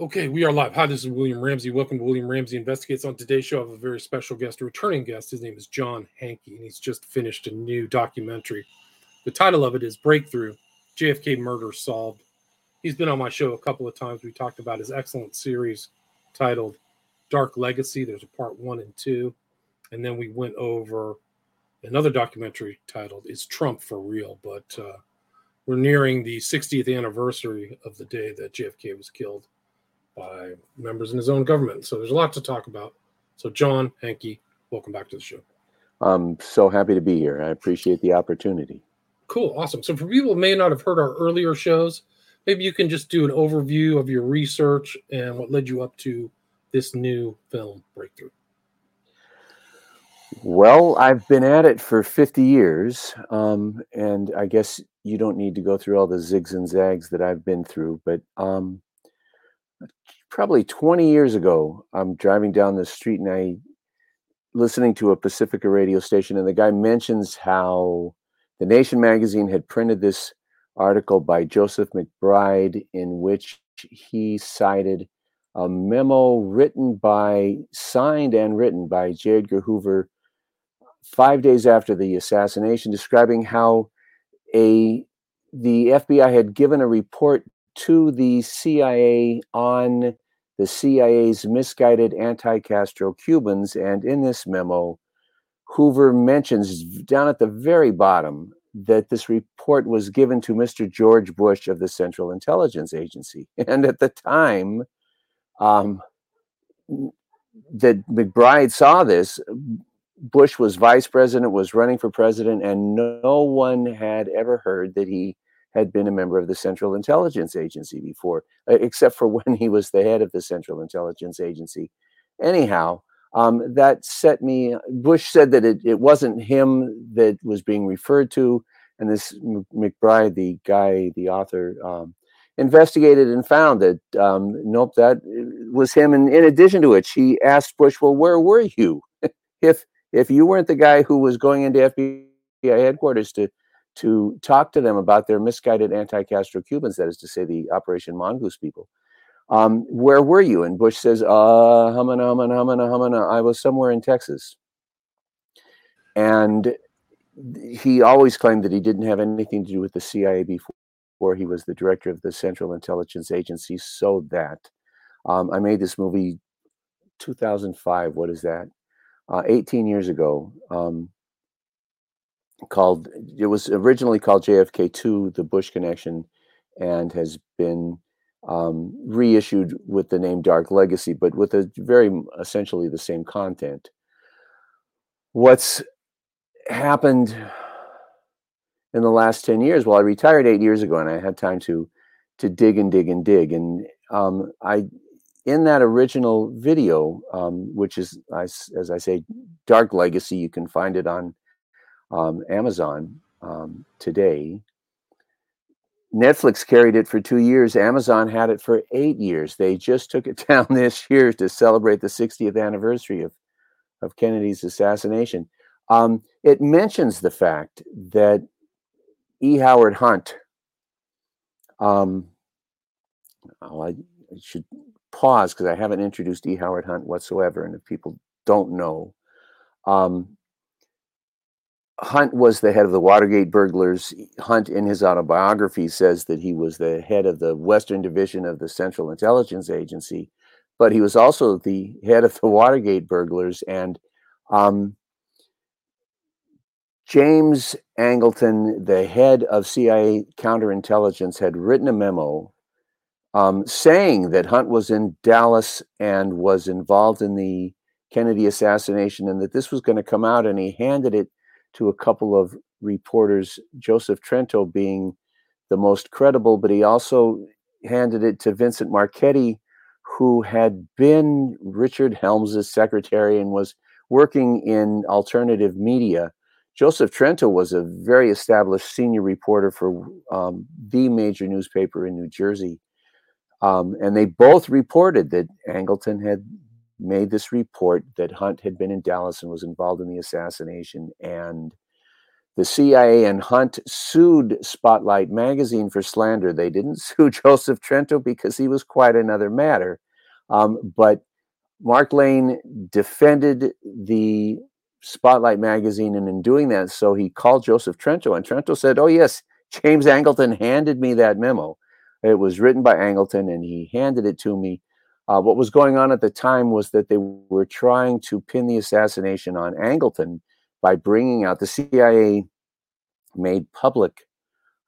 Okay, we are live. Hi, this is William Ramsey. Welcome to William Ramsey Investigates. On today's show, I have a very special guest, a returning guest. His name is John Hankey, and he's just finished a new documentary. The title of it is Breakthrough JFK Murder Solved. He's been on my show a couple of times. We talked about his excellent series titled Dark Legacy. There's a part one and two. And then we went over another documentary titled Is Trump for Real? But uh, we're nearing the 60th anniversary of the day that JFK was killed by members in his own government. So there's a lot to talk about. So, John Hankey, welcome back to the show. I'm so happy to be here. I appreciate the opportunity. Cool, awesome. So, for people who may not have heard our earlier shows, maybe you can just do an overview of your research and what led you up to this new film breakthrough. Well, I've been at it for 50 years, um, and I guess you don't need to go through all the zigs and zags that I've been through, but um, probably 20 years ago, I'm driving down the street and I listening to a Pacifica radio station, and the guy mentions how the Nation magazine had printed this article by Joseph McBride in which he cited a memo written by, signed and written by J. Edgar Hoover five days after the assassination, describing how a the FBI had given a report to the CIA on the CIA's misguided anti Castro Cubans. And in this memo, Hoover mentions down at the very bottom that this report was given to Mr. George Bush of the Central Intelligence Agency. And at the time um, that McBride saw this, Bush was vice president, was running for president, and no one had ever heard that he had been a member of the Central Intelligence Agency before, uh, except for when he was the head of the Central Intelligence Agency. Anyhow, um, that set me. Bush said that it, it wasn't him that was being referred to, and this McBride, the guy, the author, um, investigated and found that um, nope, that uh, was him. And in addition to which, he asked Bush, "Well, where were you if if you weren't the guy who was going into FBI headquarters to to talk to them about their misguided anti-Castro Cubans, that is to say, the Operation Mongoose people. Um, where were you? And Bush says, uh, humana, humana, humana, humana. I was somewhere in Texas. And he always claimed that he didn't have anything to do with the CIA before he was the director of the Central Intelligence Agency. So that um, I made this movie 2005. What is that? Uh, 18 years ago. Um, called it was originally called JFK2 the Bush connection and has been um, reissued with the name Dark Legacy but with a very essentially the same content. What's happened in the last 10 years well I retired 8 years ago and I had time to to dig and dig and dig and um, I in that original video um, which is as I say Dark Legacy you can find it on um, Amazon um, today. Netflix carried it for two years. Amazon had it for eight years. They just took it down this year to celebrate the 60th anniversary of, of Kennedy's assassination. Um, it mentions the fact that E. Howard Hunt, um, oh, I, I should pause because I haven't introduced E. Howard Hunt whatsoever. And if people don't know, um, Hunt was the head of the Watergate burglars. Hunt, in his autobiography, says that he was the head of the Western Division of the Central Intelligence Agency, but he was also the head of the Watergate burglars. And um, James Angleton, the head of CIA counterintelligence, had written a memo um, saying that Hunt was in Dallas and was involved in the Kennedy assassination and that this was going to come out, and he handed it to a couple of reporters, Joseph Trento being the most credible, but he also handed it to Vincent Marchetti, who had been Richard Helms' secretary and was working in alternative media. Joseph Trento was a very established senior reporter for um, the major newspaper in New Jersey. Um, and they both reported that Angleton had made this report that Hunt had been in Dallas and was involved in the assassination. And the CIA and Hunt sued Spotlight magazine for slander. They didn't sue Joseph Trento because he was quite another matter. Um, but Mark Lane defended the Spotlight magazine, and in doing that, so he called Joseph Trento, and Trento said, "Oh yes, James Angleton handed me that memo. It was written by Angleton, and he handed it to me." Uh, what was going on at the time was that they were trying to pin the assassination on Angleton by bringing out the CIA made public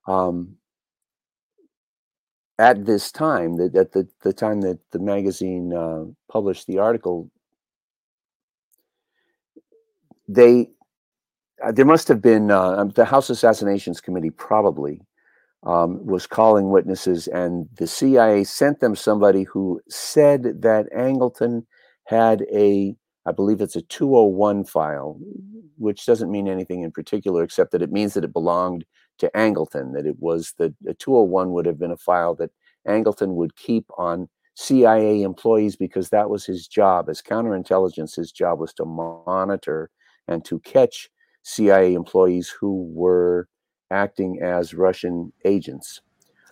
um, at this time, that at the, the time that the magazine uh, published the article, they uh, there must have been uh, um, the House Assassinations Committee probably um, was calling witnesses, and the CIA sent them somebody who said that Angleton had a I believe it's a 201 file, which doesn't mean anything in particular, except that it means that it belonged to Angleton, that it was the, the 201 would have been a file that Angleton would keep on CIA employees because that was his job. As counterintelligence, his job was to monitor and to catch CIA employees who were acting as Russian agents.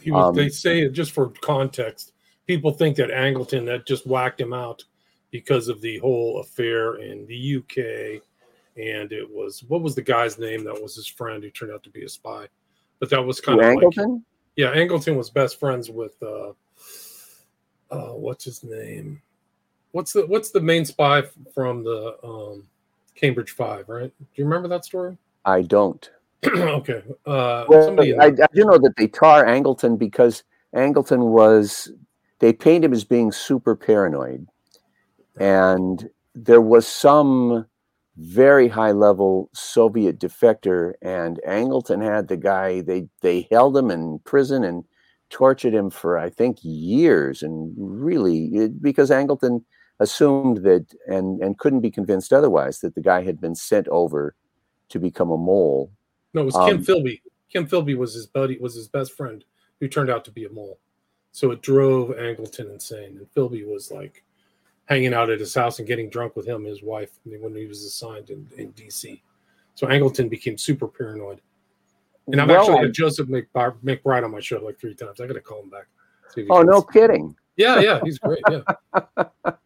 Was, um, they say, just for context, people think that Angleton that just whacked him out because of the whole affair in the UK. And it was what was the guy's name that was his friend who turned out to be a spy? But that was kind of Angleton. Like, yeah, Angleton was best friends with uh, uh, what's his name? What's the what's the main spy from the um, Cambridge Five? Right? Do you remember that story? I don't. okay. Uh, well, I, I, do know that they tar Angleton because Angleton was they paint him as being super paranoid and there was some very high level Soviet defector, and Angleton had the guy. They they held him in prison and tortured him for I think years, and really it, because Angleton assumed that and and couldn't be convinced otherwise that the guy had been sent over to become a mole. No, it was um, Kim Philby. Kim Philby was his buddy, was his best friend, who turned out to be a mole. So it drove Angleton insane, and Philby was like hanging out at his house and getting drunk with him and his wife when he was assigned in, in DC. So Angleton became super paranoid. And I've well, actually had Joseph McBride, on my show like three times. I got to call him back. Oh, no kidding. Yeah, yeah, he's great. Yeah,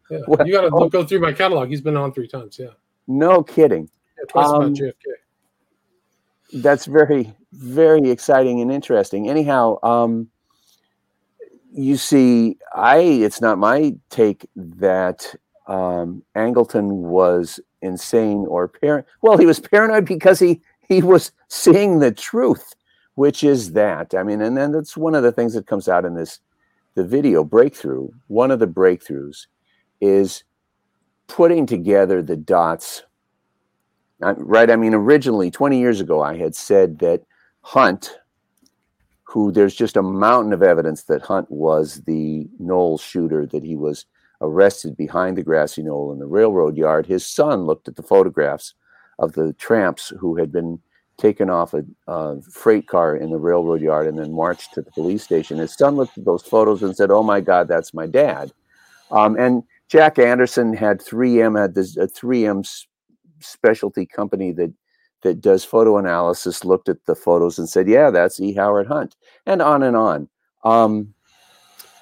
yeah. Well, you got to go through my catalog. He's been on three times. Yeah. No kidding. Yeah, twice um, about JFK. That's very, very exciting and interesting. Anyhow, um, you see, I it's not my take that um, Angleton was insane or parent. Well, he was paranoid because he he was seeing the truth, which is that. I mean, and then that's one of the things that comes out in this the video breakthrough. One of the breakthroughs is putting together the dots. Right. I mean, originally, 20 years ago, I had said that Hunt, who there's just a mountain of evidence that Hunt was the knoll shooter, that he was arrested behind the grassy knoll in the railroad yard. His son looked at the photographs of the tramps who had been taken off a, freight car in the railroad yard and then marched to the police station. His son looked at those photos and said, "Oh my God, that's my dad." Um, and Jack Anderson had 3M had this a 3M specialty company that that does photo analysis looked at the photos and said, "Yeah, that's E. Howard Hunt," and on and on. Um,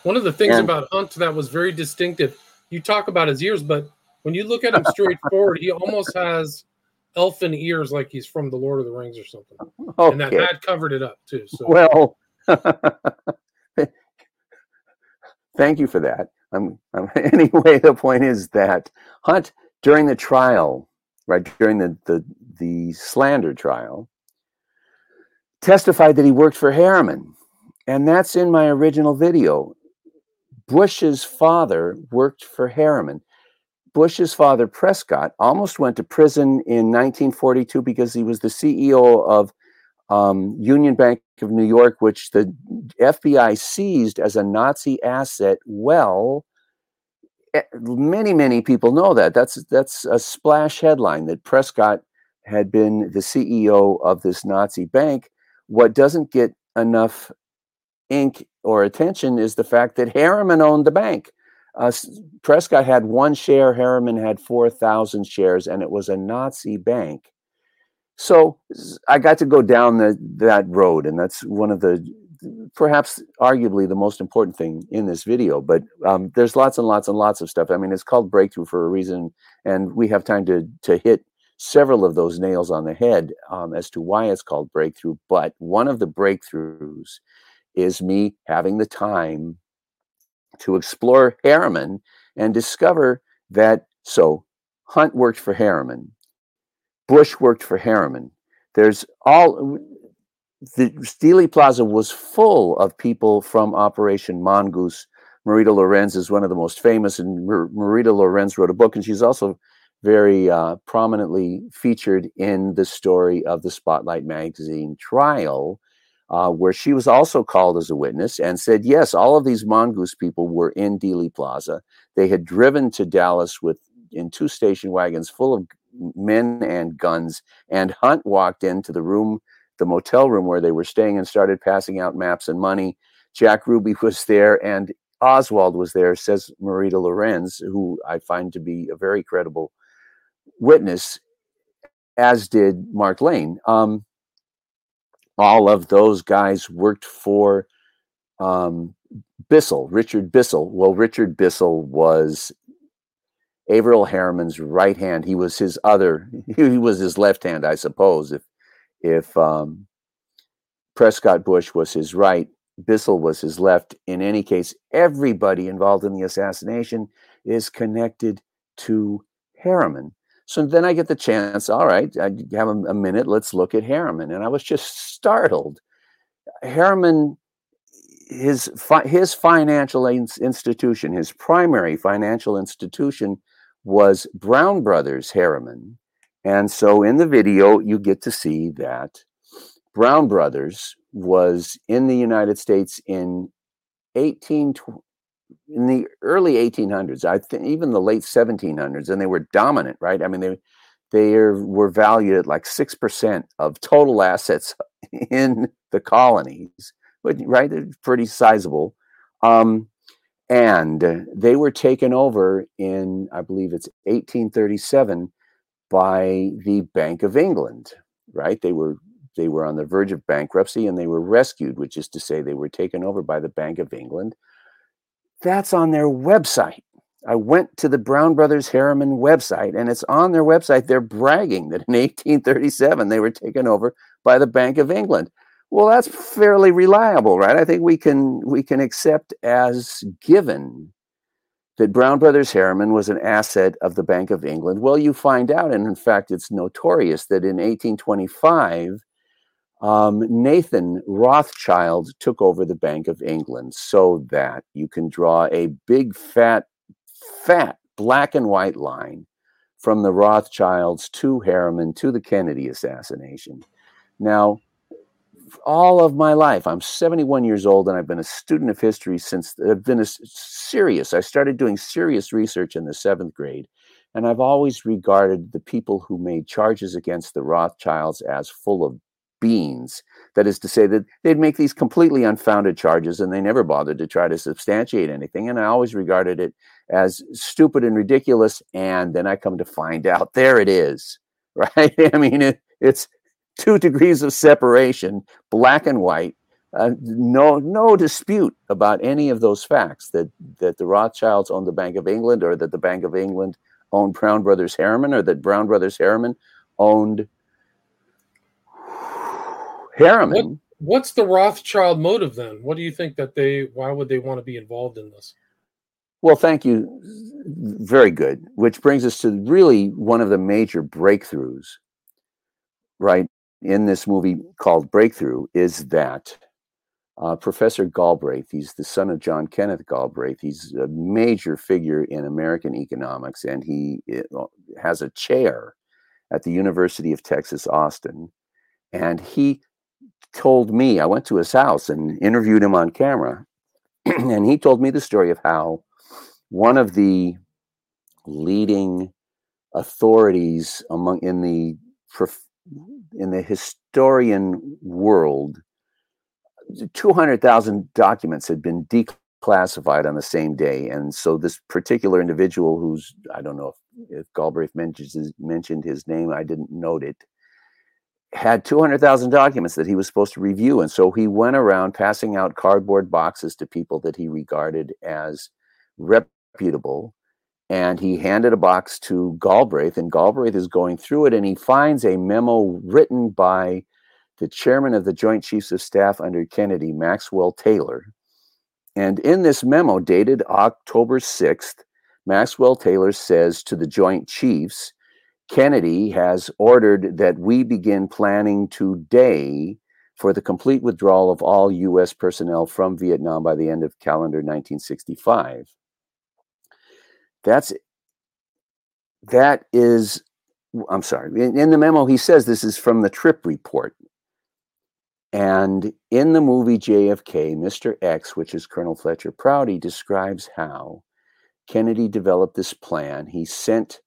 One of the things and, about Hunt that was very distinctive. You talk about his ears, but when you look at him straightforward, he almost has elfin ears, like he's from the Lord of the Rings or something. Okay. And that hat covered it up too. So. Well, thank you for that. I'm, I'm, anyway, the point is that Hunt during the trial right during the, the, the slander trial, testified that he worked for Harriman. And that's in my original video. Bush's father worked for Harriman. Bush's father, Prescott, almost went to prison in 1942 because he was the CEO of um, Union Bank of New York, which the FBI seized as a Nazi asset. Well, many many people know that that's that's a splash headline that Prescott had been the CEO of this Nazi bank. What doesn't get enough ink or attention is the fact that Harriman owned the bank. Uh, Prescott had one share, Harriman had 4,000 shares, and it was a Nazi bank. so I got to go down the, that road, and that's one of the perhaps arguably the most important thing in this video. But um, there's lots and lots and lots of stuff. I mean, it's called breakthrough for a reason, and we have time to to hit several of those nails on the head um, as to why it's called breakthrough. But one of the breakthroughs is me having the time to explore Harriman and discover that so Hunt worked for Harriman, Bush worked for Harriman. There's all the Dealey Plaza was full of people from Operation Mongoose. Marita Lorenz is one of the most famous, and Marita Lorenz wrote a book, and she's also very uh, prominently featured in the story of the Spotlight magazine trial, uh, where she was also called as a witness and said, yes, all of these mongoose people were in Dealey Plaza. They had driven to Dallas with in two station wagons full of men and guns, and Hunt walked into the room, the motel room where they were staying, and started passing out maps and money. Jack Ruby was there, and Oswald was there, says Marita Lorenz, who I find to be a very credible witness, as did Mark Lane. Um, all of those guys worked for um, Bissell, Richard Bissell. Well, Richard Bissell was Averell Harriman's right hand. He was his other. He was his left hand, I suppose. If if um, Prescott Bush was his right, Bissell was his left. In any case, everybody involved in the assassination is connected to Harriman. So then I get the chance. All right, I have a, a minute. Let's look at Harriman, and I was just startled. Harriman, his his financial institution, his primary financial institution, was Brown Brothers Harriman, and so in the video you get to see that Brown Brothers was in the United States in 18 in the early 1800s, I think even the late 1700s, and they were dominant, right? I mean, they they were valued at like six percent of total assets in the colonies, but right, They're pretty sizable. Um, and they were taken over in, I believe it's 1837, by the Bank of England. Right, they were they were on the verge of bankruptcy, and they were rescued, which is to say, they were taken over by the Bank of England that's on their website. I went to the Brown Brothers Harriman website, and it's on their website. They're bragging that in 1837 they were taken over by the Bank of England. Well, that's fairly reliable, right? I think we can we can accept as given that Brown Brothers Harriman was an asset of the Bank of England. Well, you find out, and in fact, it's notorious that in 1825 um, Nathan Rothschild took over the Bank of England so that you can draw a big, fat, fat black and white line from the Rothschilds to Harriman to the Kennedy assassination. Now, all of my life, I'm 71 years old and I've been a student of history since I've been a serious. I started doing serious research in the seventh grade. And I've always regarded the people who made charges against the Rothschilds as full of beans. That is to say, that they'd make these completely unfounded charges and they never bothered to try to substantiate anything. And I always regarded it as stupid and ridiculous. And then I come to find out there it is, right? I mean, it, it's two degrees of separation, black and white. Uh, no, no dispute about any of those facts that that the Rothschilds owned the Bank of England, or that the Bank of England owned Brown Brothers Harriman, or that Brown Brothers Harriman owned Harriman. What, what's the Rothschild motive then? What do you think that they? Why would they want to be involved in this? Well, thank you. Very good. Which brings us to really one of the major breakthroughs, right, in this movie called Breakthrough is that uh, Professor Galbraith, he's the son of John Kenneth Galbraith. He's a major figure in American economics, and he uh, has a chair at the University of Texas, Austin. And he told me, I went to his house and interviewed him on camera, and he told me the story of how one of the leading authorities among in the in the historian world 200,000 documents had been declassified on the same day and so this particular individual who's I don't know if, if Galbraith mentions mentioned his name I didn't note it had 200,000 documents that he was supposed to review. And so he went around passing out cardboard boxes to people that he regarded as reputable. And he handed a box to Galbraith, and Galbraith is going through it, and he finds a memo written by the chairman of the Joint Chiefs of Staff under Kennedy, Maxwell Taylor. And in this memo, dated October 6th, Maxwell Taylor says to the Joint Chiefs, Kennedy has ordered that we begin planning today for the complete withdrawal of all U.S. personnel from Vietnam by the end of calendar 1965. That's that is, I'm sorry. In, in the memo, he says this is from the trip report. And in the movie JFK, Mr. X, which is Colonel Fletcher Prouty, describes how Kennedy developed this plan. He sent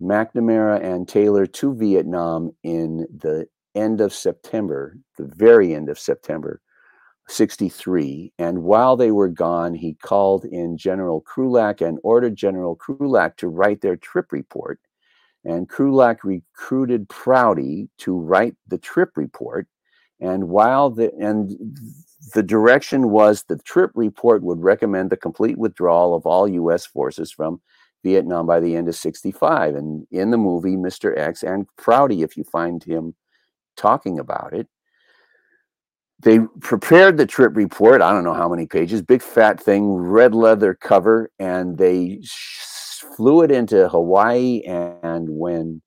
McNamara and Taylor to Vietnam in the end of September, the very end of September 63. And while they were gone, he called in General Krulak and ordered General Krulak to write their trip report. And Krulak recruited Prouty to write the trip report. And while the and the direction was the trip report would recommend the complete withdrawal of all U.S. forces from Vietnam by the end of 65. And in the movie, Mr. X and Prouty, if you find him talking about it, they prepared the trip report. I don't know how many pages, big fat thing, red leather cover, and they flew it into Hawaii. And when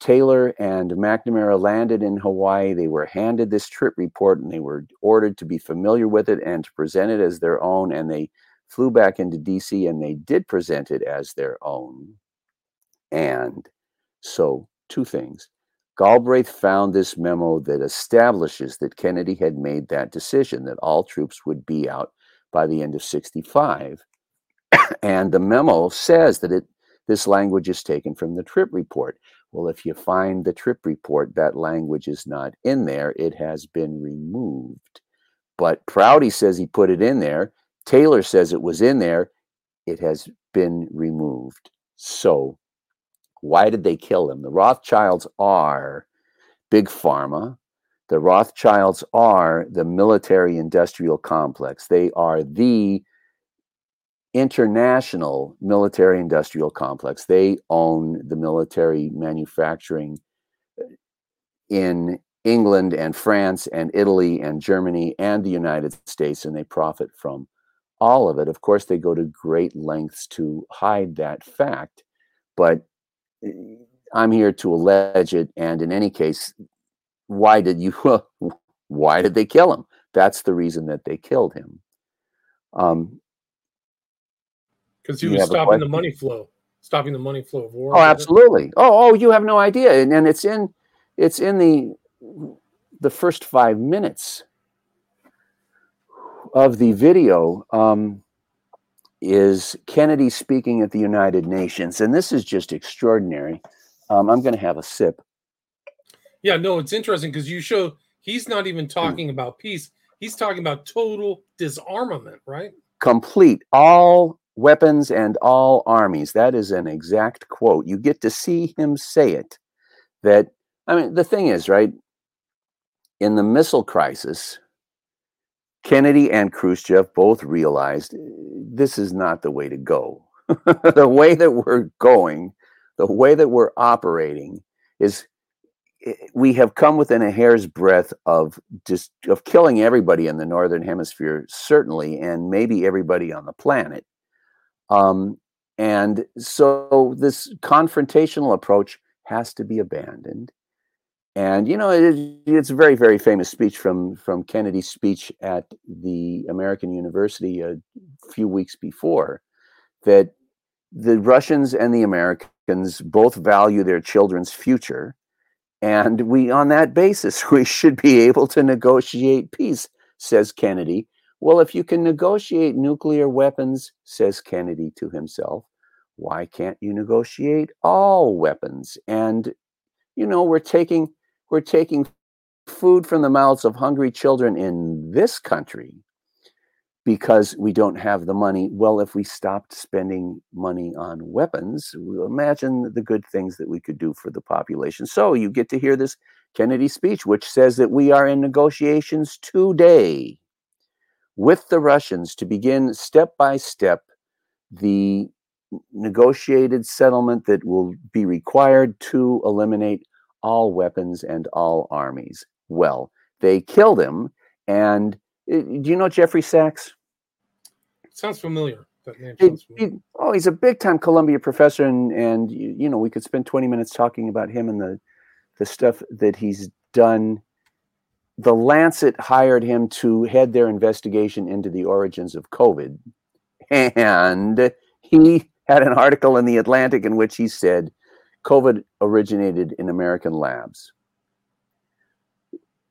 Taylor and McNamara landed in Hawaii, they were handed this trip report and they were ordered to be familiar with it and to present it as their own. And they flew back into DC and they did present it as their own. And so, two things. Galbraith found this memo that establishes that Kennedy had made that decision that all troops would be out by the end of 65. and the memo says that it this language is taken from the trip report. Well, if you find the trip report, that language is not in there. It has been removed. But Prouty says he put it in there. Taylor says it was in there. It has been removed. So, why did they kill him? The Rothschilds are big pharma. The Rothschilds are the military industrial complex. They are the international military industrial complex. They own the military manufacturing uh, in England and France and Italy and Germany and the United States, and they profit from all of it. Of course, they go to great lengths to hide that fact, but I'm here to allege it. And in any case, why did you? why did they kill him? That's the reason that they killed him. Um, because he was stopping the money flow, stopping the money flow of war. Oh, absolutely. Oh, oh, you have no idea, and, and it's in it's in the the first five minutes of the video um, is Kennedy speaking at the United Nations, and this is just extraordinary. Um, I'm going to have a sip. Yeah, no, it's interesting because you show he's not even talking about peace; he's talking about total disarmament, right? Complete, all weapons and all armies. That is an exact quote. You get to see him say it. That I mean, the thing is, right? In the missile crisis, Kennedy and Khrushchev both realized this is not the way to go. the way that we're going, the way that we're operating is eh, we have come within a hair's breadth of just of killing everybody in the northern hemisphere certainly and maybe everybody on the planet um, and so this confrontational approach has to be abandoned and you know, it, it's a very, very famous speech from from Kennedy's speech at the American University a few weeks before that the Russians and the Americans both value their children's future, and we, on that basis, we should be able to negotiate peace, says Kennedy. Well, if you can negotiate nuclear weapons, says Kennedy to himself, why can't you negotiate all weapons? And you know, we're taking we're taking food from the mouths of hungry children in this country because we don't have the money. Well, if we stopped spending money on weapons, imagine the good things that we could do for the population. So you get to hear this Kennedy speech, which says that we are in negotiations today with the Russians to begin step by step the negotiated settlement that will be required to eliminate all weapons and all armies. Well, they killed him. And uh, do you know Jeffrey Sachs? Sounds familiar. That name sounds familiar. He, oh, he's a big time Columbia professor. And, and, you know, we could spend 20 minutes talking about him and the, the stuff that he's done. The Lancet hired him to head their investigation into the origins of COVID. And he had an article in the Atlantic in which he said COVID originated in American labs.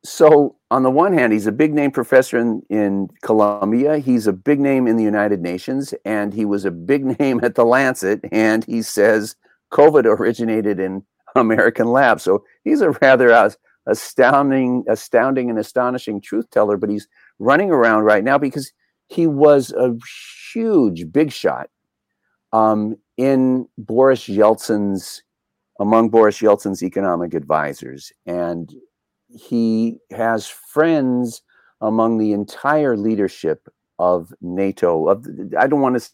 So, on the one hand, he's a big name professor in, in Columbia. He's a big name in the United Nations, and he was a big name at the Lancet. And he says COVID originated in American labs. So, he's a rather astounding, astounding, and astonishing truth teller. But he's running around right now because he was a huge big shot um, in Boris Yeltsin's among Boris Yeltsin's economic advisors, and he has friends among the entire leadership of NATO. Of I don't want to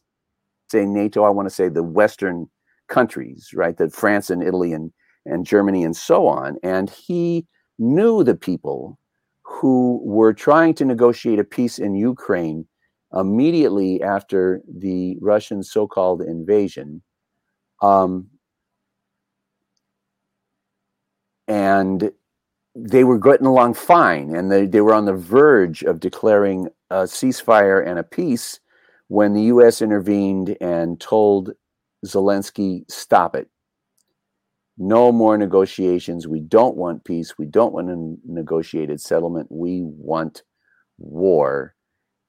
say NATO, I want to say the Western countries, right? That France and Italy and and Germany and so on. And he knew the people who were trying to negotiate a peace in Ukraine immediately after the Russian so-called invasion. Um, and they were getting along fine, and they, they were on the verge of declaring a ceasefire and a peace when the U.S. intervened and told Zelensky, "Stop it! No more negotiations. We don't want peace. We don't want a negotiated settlement. We want war."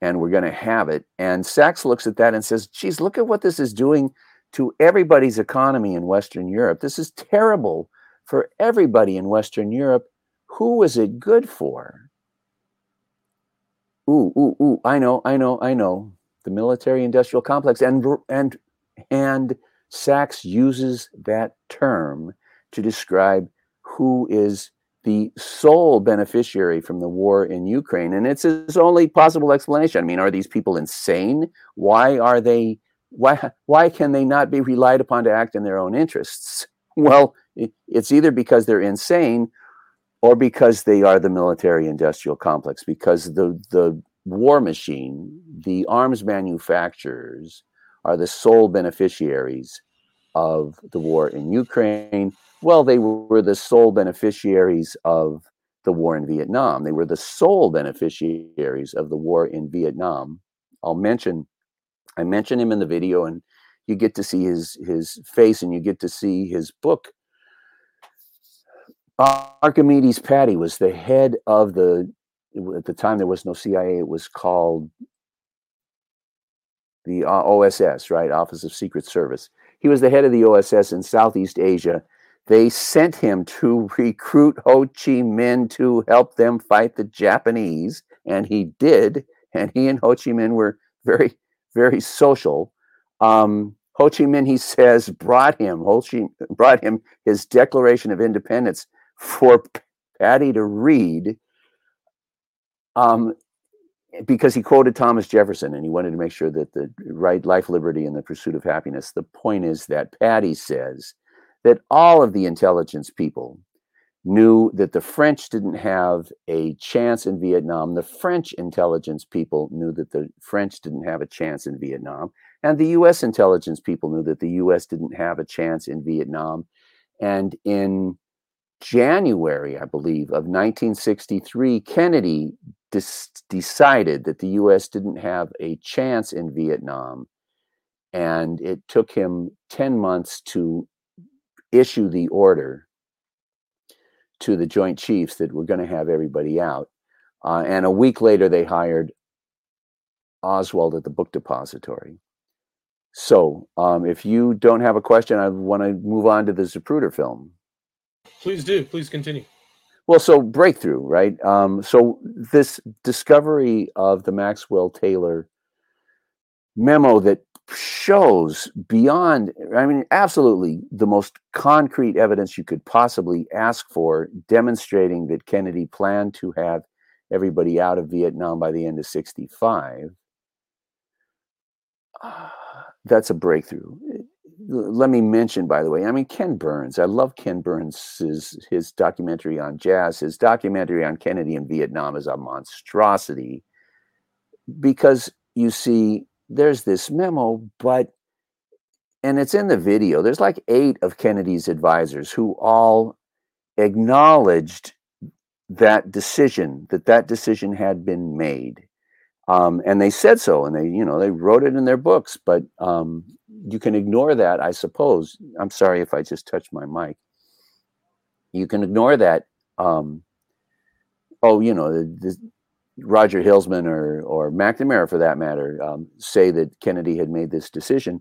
and we're going to have it. And Sachs looks at that and says, geez, look at what this is doing to everybody's economy in Western Europe. This is terrible for everybody in Western Europe. Who is it good for? Ooh, ooh, ooh, I know, I know, I know. The military industrial complex. And and and Sachs uses that term to describe who is the sole beneficiary from the war in Ukraine. And it's his only possible explanation. I mean, are these people insane? Why are they why why can they not be relied upon to act in their own interests? Well, it's either because they're insane or because they are the military industrial complex, because the the war machine, the arms manufacturers are the sole beneficiaries of the war in Ukraine well, they were the sole beneficiaries of the war in Vietnam. They were the sole beneficiaries of the war in Vietnam. I'll mention, I mention him in the video, and you get to see his his face, and you get to see his book. Archimedes Patti was the head of the. At the time, there was no CIA. It was called the uh, OSS, right? Office of Secret Service. He was the head of the OSS in Southeast Asia they sent him to recruit Ho Chi Minh to help them fight the Japanese, and he did. And he and Ho Chi Minh were very, very social. Um, Ho Chi Minh, he says, brought him Ho Chi brought him his Declaration of Independence for Patti to read, um, because he quoted Thomas Jefferson, and he wanted to make sure that the right life, liberty, and the pursuit of happiness. The point is that Patti says that all of the intelligence people knew that the French didn't have a chance in Vietnam. The French intelligence people knew that the French didn't have a chance in Vietnam. And the US intelligence people knew that the US didn't have a chance in Vietnam. And in January, I believe, of 1963, Kennedy decided that the US didn't have a chance in Vietnam. And it took him 10 months to issue the order to the Joint Chiefs that we're going to have everybody out. Uh, and a week later, they hired Oswald at the book depository. So, um, if you don't have a question, I want to move on to the Zapruder film. Please do. Please continue. Well, so breakthrough, right? Um, so this discovery of the Maxwell Taylor memo that shows beyond, I mean, absolutely the most concrete evidence you could possibly ask for, demonstrating that Kennedy planned to have everybody out of Vietnam by the end of 65. That's a breakthrough. Let me mention, by the way, I mean, Ken Burns. I love Ken Burns' his his documentary on jazz. His documentary on Kennedy in Vietnam is a monstrosity because you see there's this memo, but and it's in the video. There's like eight of Kennedy's advisors who all acknowledged that decision, that that decision had been made. Um, and they said so, and they, you know, they wrote it in their books. But um, you can ignore that, I suppose. I'm sorry if I just touched my mic. You can ignore that. Um, oh, you know, the, the, Roger Hilsman or or McNamara, for that matter, um, say that Kennedy had made this decision.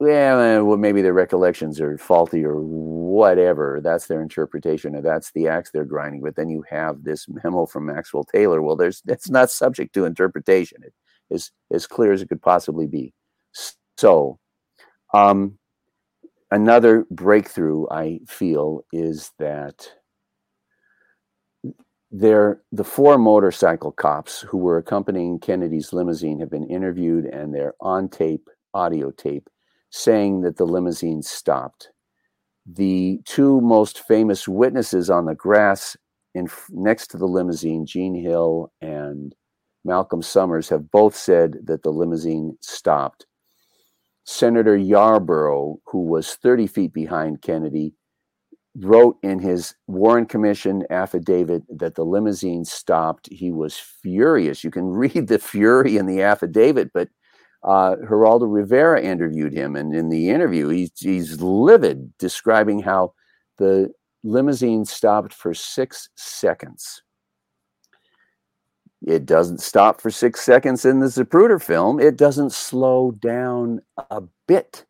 Yeah, well, maybe their recollections are faulty or whatever. That's their interpretation, or that's the axe they're grinding. But then you have this memo from Maxwell Taylor. Well, there's it's not subject to interpretation. It is as clear as it could possibly be. So, um, another breakthrough I feel is that they're the four motorcycle cops who were accompanying Kennedy's limousine have been interviewed and they're on tape, audio tape, saying that the limousine stopped. The two most famous witnesses on the grass in next to the limousine, Jean Hill and Malcolm Summers, have both said that the limousine stopped. Senator Yarborough, who was 30 feet behind Kennedy, wrote in his Warren Commission affidavit that the limousine stopped. He was furious. You can read the fury in the affidavit, but uh, Geraldo Rivera interviewed him, and in the interview, he's, he's livid, describing how the limousine stopped for six seconds. It doesn't stop for six seconds in the Zapruder film. It doesn't slow down a bit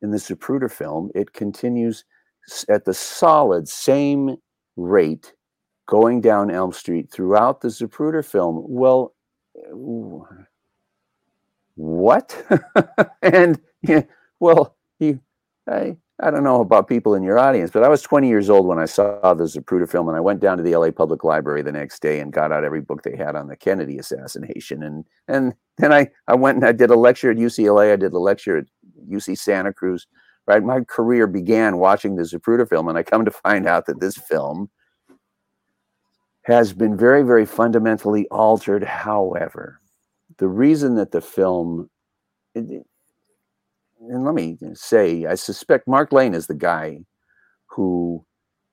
in the Zapruder film. It continues at the solid same rate going down Elm Street throughout the Zapruder film. Well, what? and yeah, well, he, I, I don't know about people in your audience, but I was 20 years old when I saw the Zapruder film, and I went down to the LA Public Library the next day and got out every book they had on the Kennedy assassination. And and then I, I went and I did a lecture at UCLA. I did a lecture at UC Santa Cruz right? My career began watching the Zapruder film, and I come to find out that this film has been very, very fundamentally altered. However, the reason that the film, and let me say, I suspect Mark Lane is the guy who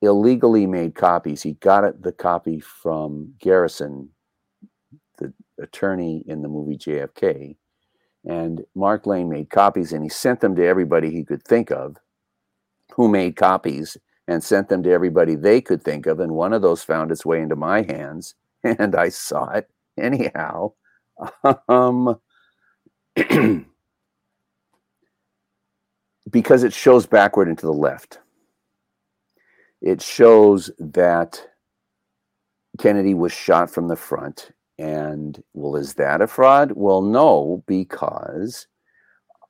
illegally made copies. He got the copy from Garrison, the attorney in the movie JFK, and Mark Lane made copies and he sent them to everybody he could think of who made copies and sent them to everybody they could think of. And one of those found its way into my hands and I saw it anyhow. Um, because it shows backward and to the left. It shows that Kennedy was shot from the front and well, is that a fraud? Well, no, because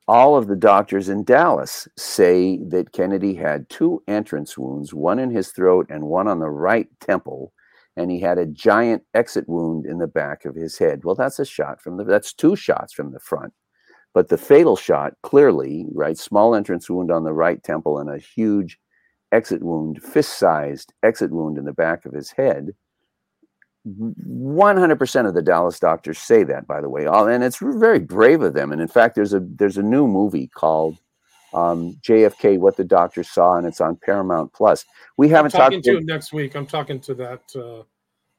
all of the doctors in Dallas say that Kennedy had two entrance wounds, one in his throat and one on the right temple, and he had a giant exit wound in the back of his head. Well, that's a shot from the that's two shots from the front. But the fatal shot, clearly, right, small entrance wound on the right temple and a huge exit wound, fist-sized exit wound in the back of his head 100% of the Dallas doctors say that, by the way, All, and it's very brave of them. And in fact, there's a there's a new movie called um, JFK: What the Doctor Saw, and it's on Paramount Plus. We haven't I'm talking talked to him next week. I'm talking to that uh,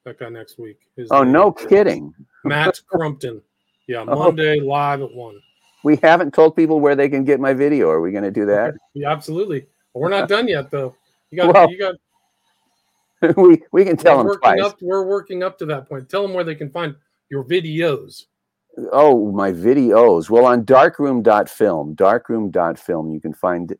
that guy next week. His oh, no kidding, Matt Crumpton. Yeah, oh. Monday oh. live at one. We haven't told people where they can get my video. Are we going to do that? Yeah, absolutely. We're not done yet, though. You got well, you got we we can tell we're them twice. Up, we're working up to that point. Tell them where they can find your videos. Oh, my videos. Well, on darkroom.film, darkroom.film, you can find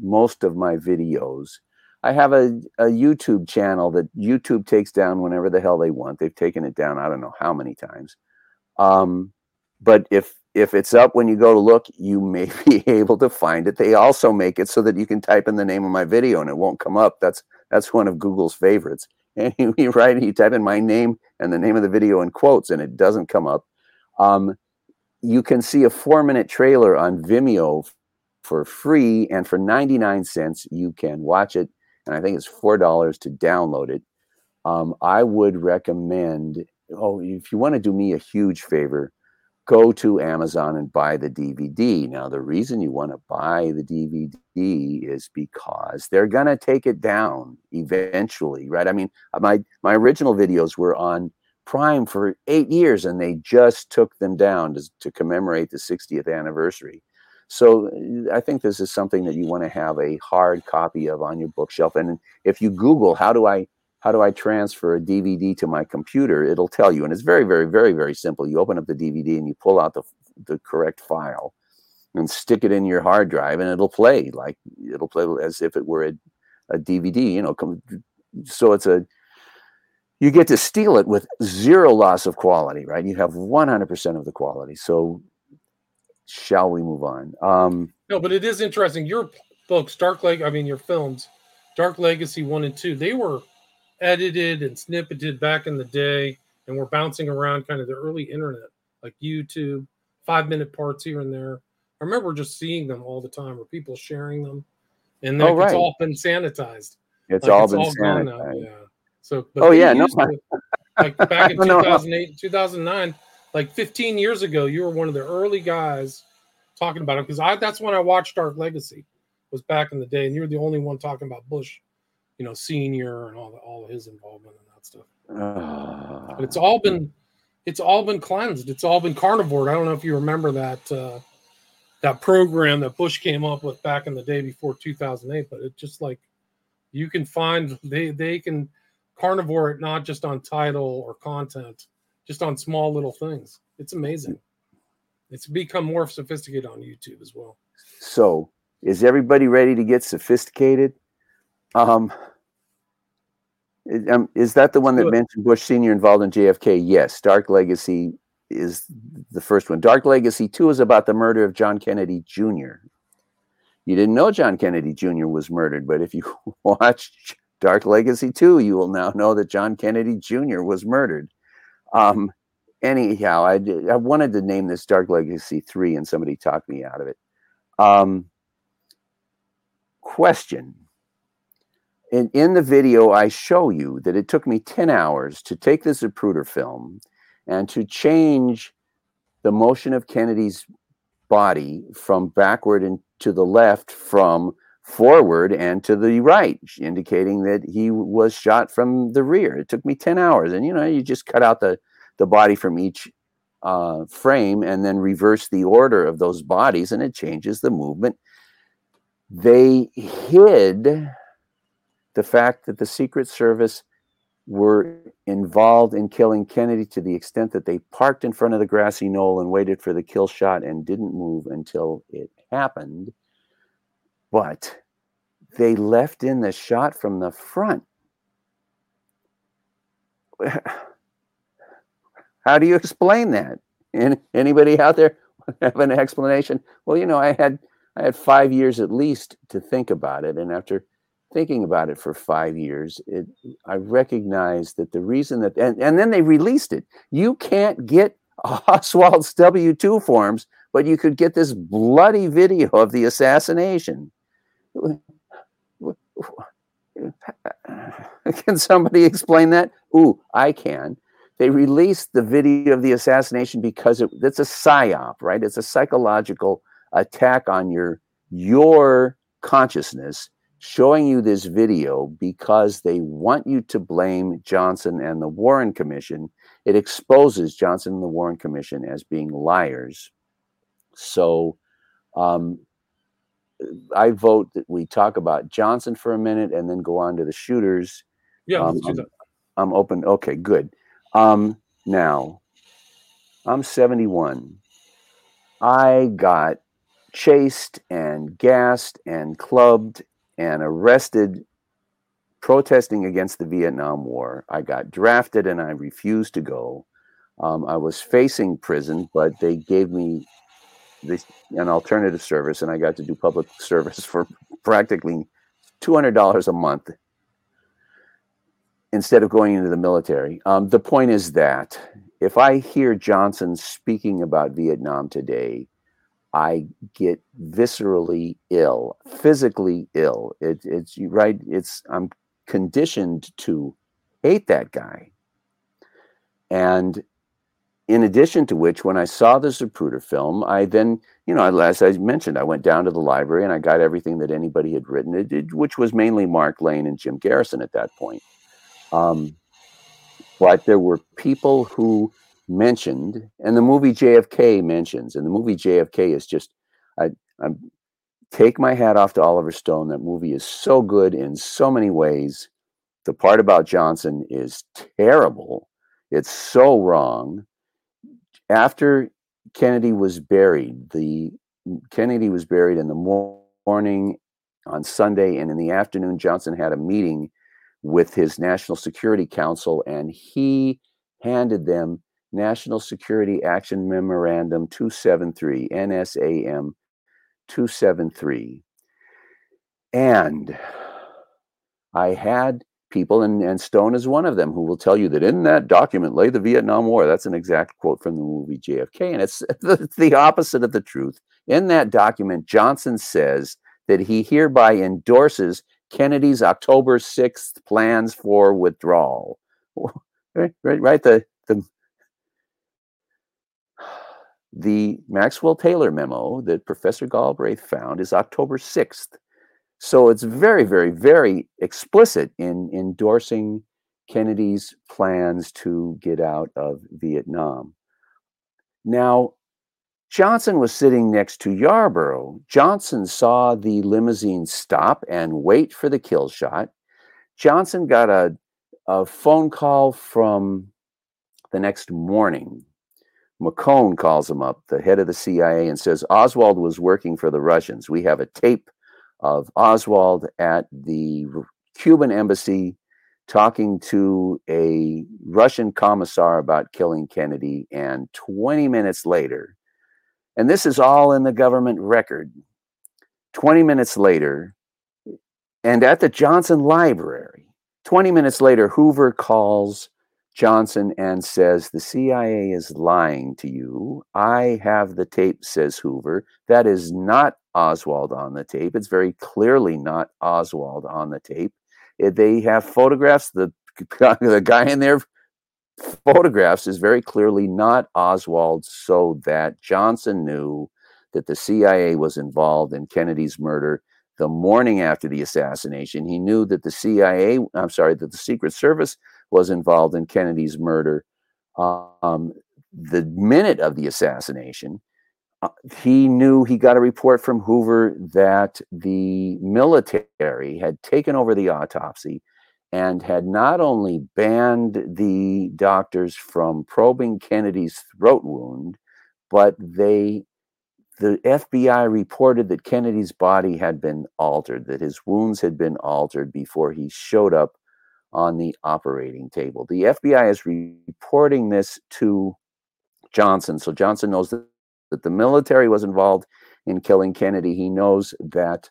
most of my videos. I have a, a YouTube channel that YouTube takes down whenever the hell they want. They've taken it down, I don't know how many times. Um, but if if it's up when you go to look, you may be able to find it. They also make it so that you can type in the name of my video and it won't come up. That's that's one of Google's favorites. And you, you write, you type in my name and the name of the video in quotes, and it doesn't come up. Um, you can see a four-minute trailer on Vimeo for free, and for 99 cents, you can watch it. And I think it's four dollars to download it. Um, I would recommend. Oh, if you want to do me a huge favor, go to Amazon and buy the DVD. Now, the reason you want to buy the DVD is because they're going to take it down eventually, right? I mean, my my original videos were on Prime for eight years, and they just took them down to, to commemorate the 60th anniversary. So uh, I think this is something that you want to have a hard copy of on your bookshelf. And if you Google how do I how do I transfer a DVD to my computer, it'll tell you. And it's very, very, very, very simple. You open up the DVD and you pull out the the correct file and stick it in your hard drive, and it'll play like it'll play as if it were a, a DVD. You know, so it's a you get to steal it with zero loss of quality, right? You have 100% of the quality. So, shall we move on? Um, no, but it is interesting. Your books, Dark Leg, I mean, your films, Dark Legacy 1 and 2, they were edited and snippeted back in the day and were bouncing around kind of the early internet, like YouTube, five minute parts here and there. I remember just seeing them all the time, or people sharing them, and then oh, right. it's all been sanitized. It's like all it's been all sanitized. Yeah. So, oh yeah, no. like back in 2008, 2009, like 15 years ago, you were one of the early guys talking about it because I that's when I watched Dark Legacy was back in the day, and you were the only one talking about Bush, you know, senior and all the, all his involvement and that stuff. Uh, but it's all been it's all been cleansed. It's all been carnivore. I don't know if you remember that uh, that program that Bush came up with back in the day before 2008, but it just like you can find they they can carnivore it not just on title or content, just on small little things. It's amazing. It's become more sophisticated on YouTube as well. So, is everybody ready to get sophisticated? Um, um is that the one that mentioned Bush Senior involved in JFK? Yes. Dark Legacy is the first one. Dark Legacy 2 is about the murder of John Kennedy Jr. You didn't know John Kennedy Jr. was murdered, but if you watch Dark Legacy 2, you will now know that John Kennedy Jr. was murdered. Um, anyhow, I, I wanted to name this Dark Legacy 3, and somebody talked me out of it. Um, question. In, in the video, I show you that it took me 10 hours to take the Zapruder film and to change the motion of Kennedy's body from backward and to the left from forward and to the right, indicating that he was shot from the rear. It took me 10 hours. And, you know, you just cut out the, the body from each uh, frame and then reverse the order of those bodies, and it changes the movement. They hid the fact that the Secret Service were involved in killing Kennedy to the extent that they parked in front of the grassy knoll and waited for the kill shot and didn't move until it happened but they left in the shot from the front. How do you explain that? And anybody out there have an explanation? Well, you know, I had I had five years at least to think about it, and after thinking about it for five years, it I recognized that the reason that and, and then they released it. You can't get Oswald's W two forms, but you could get this bloody video of the assassination. Can somebody explain that? Ooh, I can. They released the video of the assassination because it, it's a psyop, right? It's a psychological attack on your your consciousness, showing you this video because they want you to blame Johnson and the Warren Commission. It exposes Johnson and the Warren Commission as being liars. So um, I vote that we talk about Johnson for a minute and then go on to the shooters. Yeah, um, I'm, I'm, open. Okay, good. Um, now, I'm 71. I got chased and gassed and clubbed and arrested protesting against the Vietnam War. I got drafted and I refused to go. Um, I was facing prison, but they gave me this, an alternative service, and I got to do public service for practically two hundred dollars a month instead of going into the military. Um, the point is that if I hear Johnson speaking about Vietnam today, I get viscerally ill, physically ill. It, it's right. It's I'm conditioned to hate that guy. And in addition to which, when I saw the Zapruder film, I then, you know, as I mentioned, I went down to the library and I got everything that anybody had written, it, which was mainly Mark Lane and Jim Garrison at that point. Um, but there were people who mentioned, and the movie JFK mentions, and the movie JFK is just, I, I take my hat off to Oliver Stone. That movie is so good in so many ways. The part about Johnson is terrible. It's so wrong. After Kennedy was buried, the Kennedy was buried in the morning on Sunday, and in the afternoon, Johnson had a meeting with his National Security Council, and he handed them National Security Action Memorandum 273, NSAM 273. And I had people, and, and Stone is one of them, who will tell you that in that document lay the Vietnam War. That's an exact quote from the movie JFK, and it's the, the opposite of the truth. In that document, Johnson says that he hereby endorses Kennedy's October 6th plans for withdrawal. Right, right, right. The, the, the Maxwell Taylor memo that Professor Galbraith found is October 6th. So it's very, very, very explicit in endorsing Kennedy's plans to get out of Vietnam. Now, Johnson was sitting next to Yarborough. Johnson saw the limousine stop and wait for the kill shot. Johnson got a, a phone call from the next morning. McCone calls him up, the head of the CIA, and says Oswald was working for the Russians. We have a tape of Oswald at the Cuban embassy talking to a Russian commissar about killing Kennedy. And 20 minutes later, and this is all in the government record. 20 minutes later, and at the Johnson Library, 20 minutes later, Hoover calls Johnson and says, The CIA is lying to you. I have the tape, says Hoover. That is not Oswald on the tape. It's very clearly not Oswald on the tape. They have photographs. The, the guy in there photographs is very clearly not Oswald, so that Johnson knew that the CIA was involved in Kennedy's murder the morning after the assassination. He knew that the CIA, I'm sorry, that the Secret Service was involved in Kennedy's murder um, the minute of the assassination. Uh, he knew he got a report from Hoover that the military had taken over the autopsy and had not only banned the doctors from probing Kennedy's throat wound, but they the FBI reported that Kennedy's body had been altered, that his wounds had been altered before he showed up on the operating table. The FBI is reporting this to Johnson. So Johnson knows that, that the military was involved in killing Kennedy. He knows that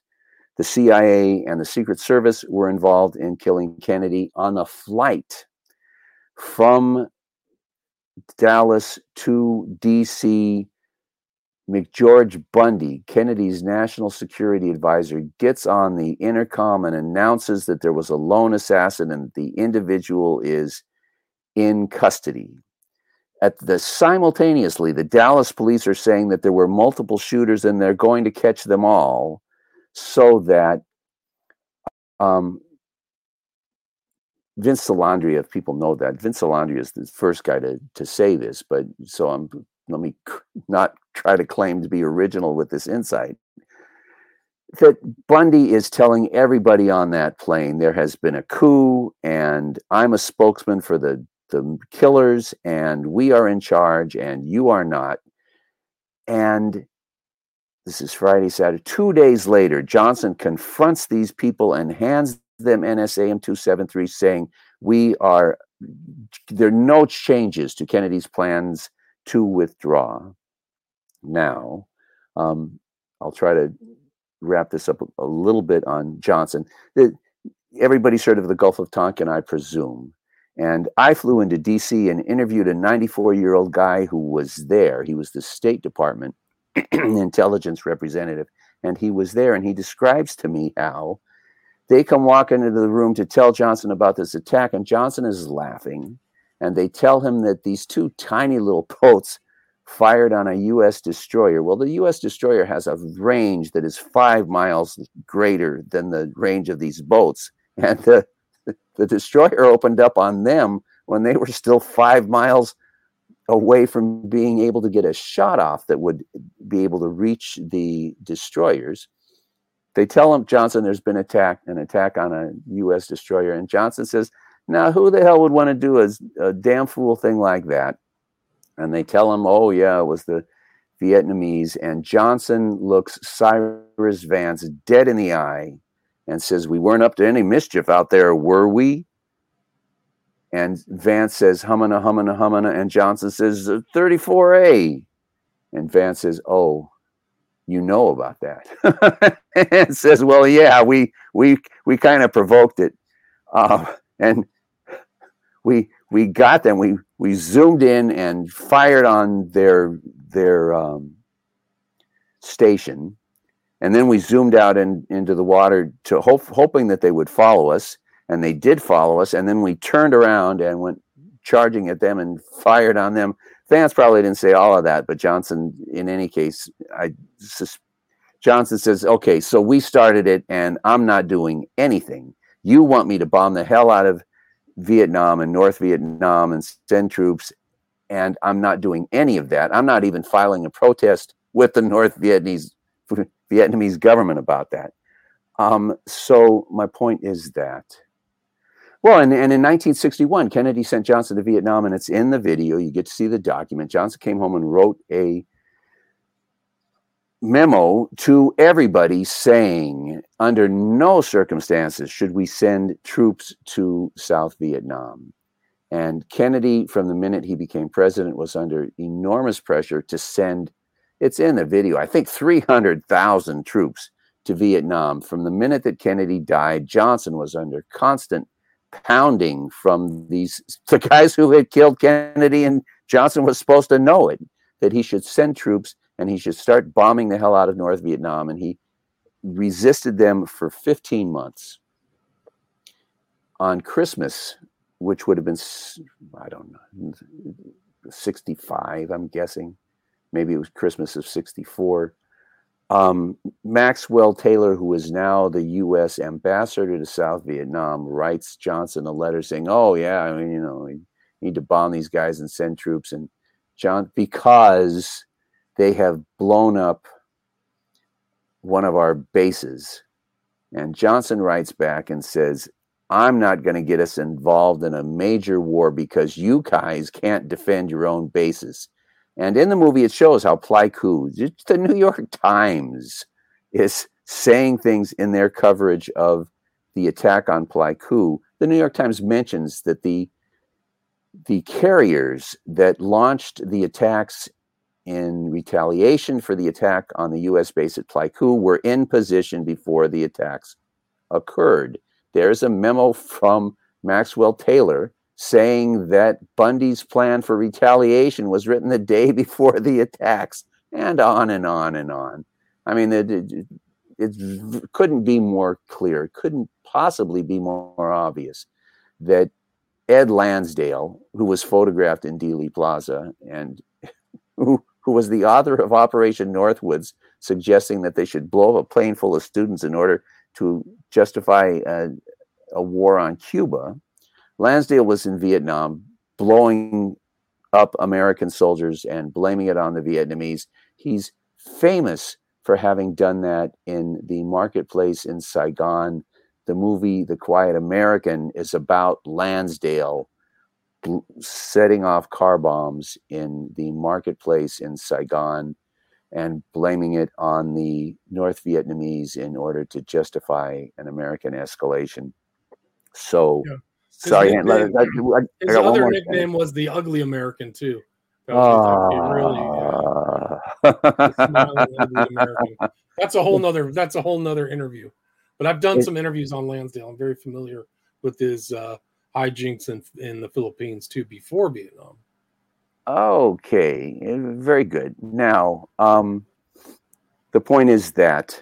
the CIA and the Secret Service were involved in killing Kennedy on a flight from Dallas to DC. McGeorge Bundy, Kennedy's national security advisor, gets on the intercom and announces that there was a lone assassin and the individual is in custody. At the simultaneously, the Dallas police are saying that there were multiple shooters and they're going to catch them all so that um, Vince Salandria, if people know that, Vince Salandria is the first guy to to say this, but so I'm let me not try to claim to be original with this insight. That Bundy is telling everybody on that plane there has been a coup, and I'm a spokesman for the the killers, and we are in charge, and you are not. And this is Friday, Saturday. Two days later, Johnson confronts these people and hands them NSAM 273 saying, We are, there are no changes to Kennedy's plans to withdraw. Now, Um, I'll try to wrap this up a, a little bit on Johnson. The, everybody's heard of the Gulf of Tonkin, I presume. And I flew into DC and interviewed a 94 year old guy who was there. He was the State Department intelligence representative. And he was there and he describes to me how they come walking into the room to tell Johnson about this attack. And Johnson is laughing. And they tell him that these two tiny little boats fired on a U.S. destroyer. Well, the U.S. destroyer has a range that is five miles greater than the range of these boats. And the the destroyer opened up on them when they were still five miles away from being able to get a shot off that would be able to reach the destroyers. They tell him Johnson there's been attack an attack on a U.S. destroyer, and Johnson says, "Now who the hell would want to do a, a damn fool thing like that?" And they tell him, "Oh yeah, it was the Vietnamese." And Johnson looks Cyrus Vance dead in the eye and says, We weren't up to any mischief out there, were we? And Vance says, Humana, humana, humana. And Johnson says, 34A. And Vance says, Oh, you know about that. and says, Well, yeah, we we we kind of provoked it. Uh, and we we got them. We we zoomed in and fired on their their um, station and then we zoomed out in, into the water to hope, hoping that they would follow us. And they did follow us. And then we turned around and went charging at them and fired on them. Vance probably didn't say all of that, but Johnson, in any case, I Johnson says, "Okay, so we started it, and I'm not doing anything. You want me to bomb the hell out of Vietnam and North Vietnam and send troops, and I'm not doing any of that. I'm not even filing a protest with the North Vietnamese Vietnamese government about that. Um, so my point is that, well, and, and in 1961, Kennedy sent Johnson to Vietnam, and it's in the video. You get to see the document. Johnson came home and wrote a memo to everybody saying, under no circumstances should we send troops to South Vietnam. And Kennedy, from the minute he became president, was under enormous pressure to send it's in the video. I think 300,000 troops to Vietnam. From the minute that Kennedy died, Johnson was under constant pounding from these the guys who had killed Kennedy, and Johnson was supposed to know it that he should send troops and he should start bombing the hell out of North Vietnam. And he resisted them for 15 months. On Christmas, which would have been, I don't know, 65, I'm guessing maybe it was Christmas of 64. Um, Maxwell Taylor, who is now the U.S. ambassador to South Vietnam, writes Johnson a letter saying, "Oh yeah, I mean, you know, we need to bomb these guys and send troops." And John, because they have blown up one of our bases, and Johnson writes back and says, "I'm not going to get us involved in a major war because you guys can't defend your own bases." And in the movie, it shows how Pleiku, the New York Times, is saying things in their coverage of the attack on Pleiku. The New York Times mentions that the the carriers that launched the attacks in retaliation for the attack on the U.S. base at Pleiku were in position before the attacks occurred. There's a memo from Maxwell Taylor saying that Bundy's plan for retaliation was written the day before the attacks, and on and on and on. I mean, it, it, it couldn't be more clear, it couldn't possibly be more obvious that Ed Lansdale, who was photographed in Dealey Plaza and who, who was the author of Operation Northwoods, suggesting that they should blow up a plane full of students in order to justify a, a war on Cuba, Lansdale was in Vietnam, blowing up American soldiers and blaming it on the Vietnamese. He's famous for having done that in the marketplace in Saigon. The movie The Quiet American is about Lansdale setting off car bombs in the marketplace in Saigon and blaming it on the North Vietnamese in order to justify an American escalation. So yeah. Sorry, I, I, his other nickname was the Ugly American too. Really, Smiling. That's a whole nother. That's a whole nother interview. But I've done some interviews on Lansdale. I'm very familiar with his uh, hijinks in in the Philippines too before Vietnam. Okay, eh, very good. Now, um, the point is that,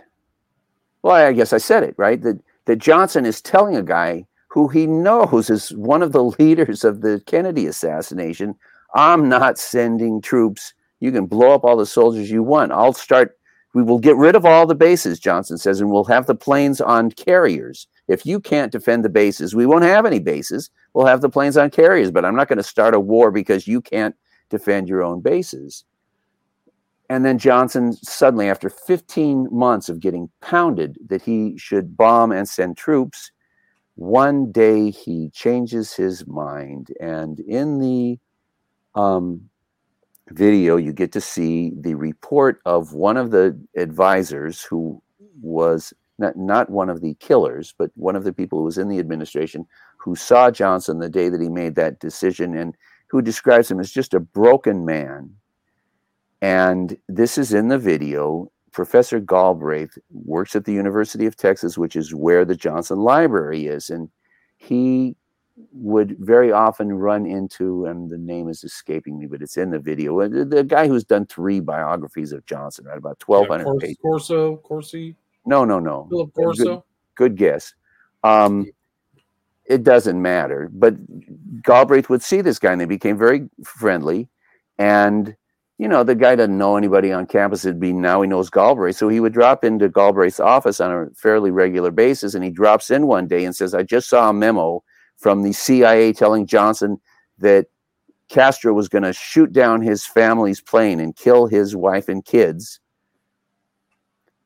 well, I guess I said it right. That that Johnson is telling a guy who he knows is one of the leaders of the Kennedy assassination, "I'm not sending troops. You can blow up all the soldiers you want. I'll start. We will get rid of all the bases," Johnson says, and we'll have the planes on carriers. If you can't defend the bases, we won't have any bases. We'll have the planes on carriers, but I'm not going to start a war because you can't defend your own bases. And then Johnson suddenly, after 15 months of getting pounded that he should bomb and send troops, one day he changes his mind. And in the um, video, you get to see the report of one of the advisors who was not, not one of the killers, but one of the people who was in the administration who saw Johnson the day that he made that decision and who describes him as just a broken man. And this is in the video. Professor Galbraith works at the University of Texas, which is where the Johnson Library is. And he would very often run into, and the name is escaping me, but it's in the video. uh, The, guy who's done three biographies of Johnson, right? About 1,200 Yeah, pages. Corso, Corsi, No, no, no. Philip Good- Corso. good guess. Um, it doesn't matter. But Galbraith would see this guy and they became very friendly. And, you know, the guy doesn't know anybody on campus. It'd be now he knows Galbraith. So he would drop into Galbraith's office on a fairly regular basis. And he drops in one day and says, I just saw a memo from the CIA telling Johnson that Castro was going to shoot down his family's plane and kill his wife and kids.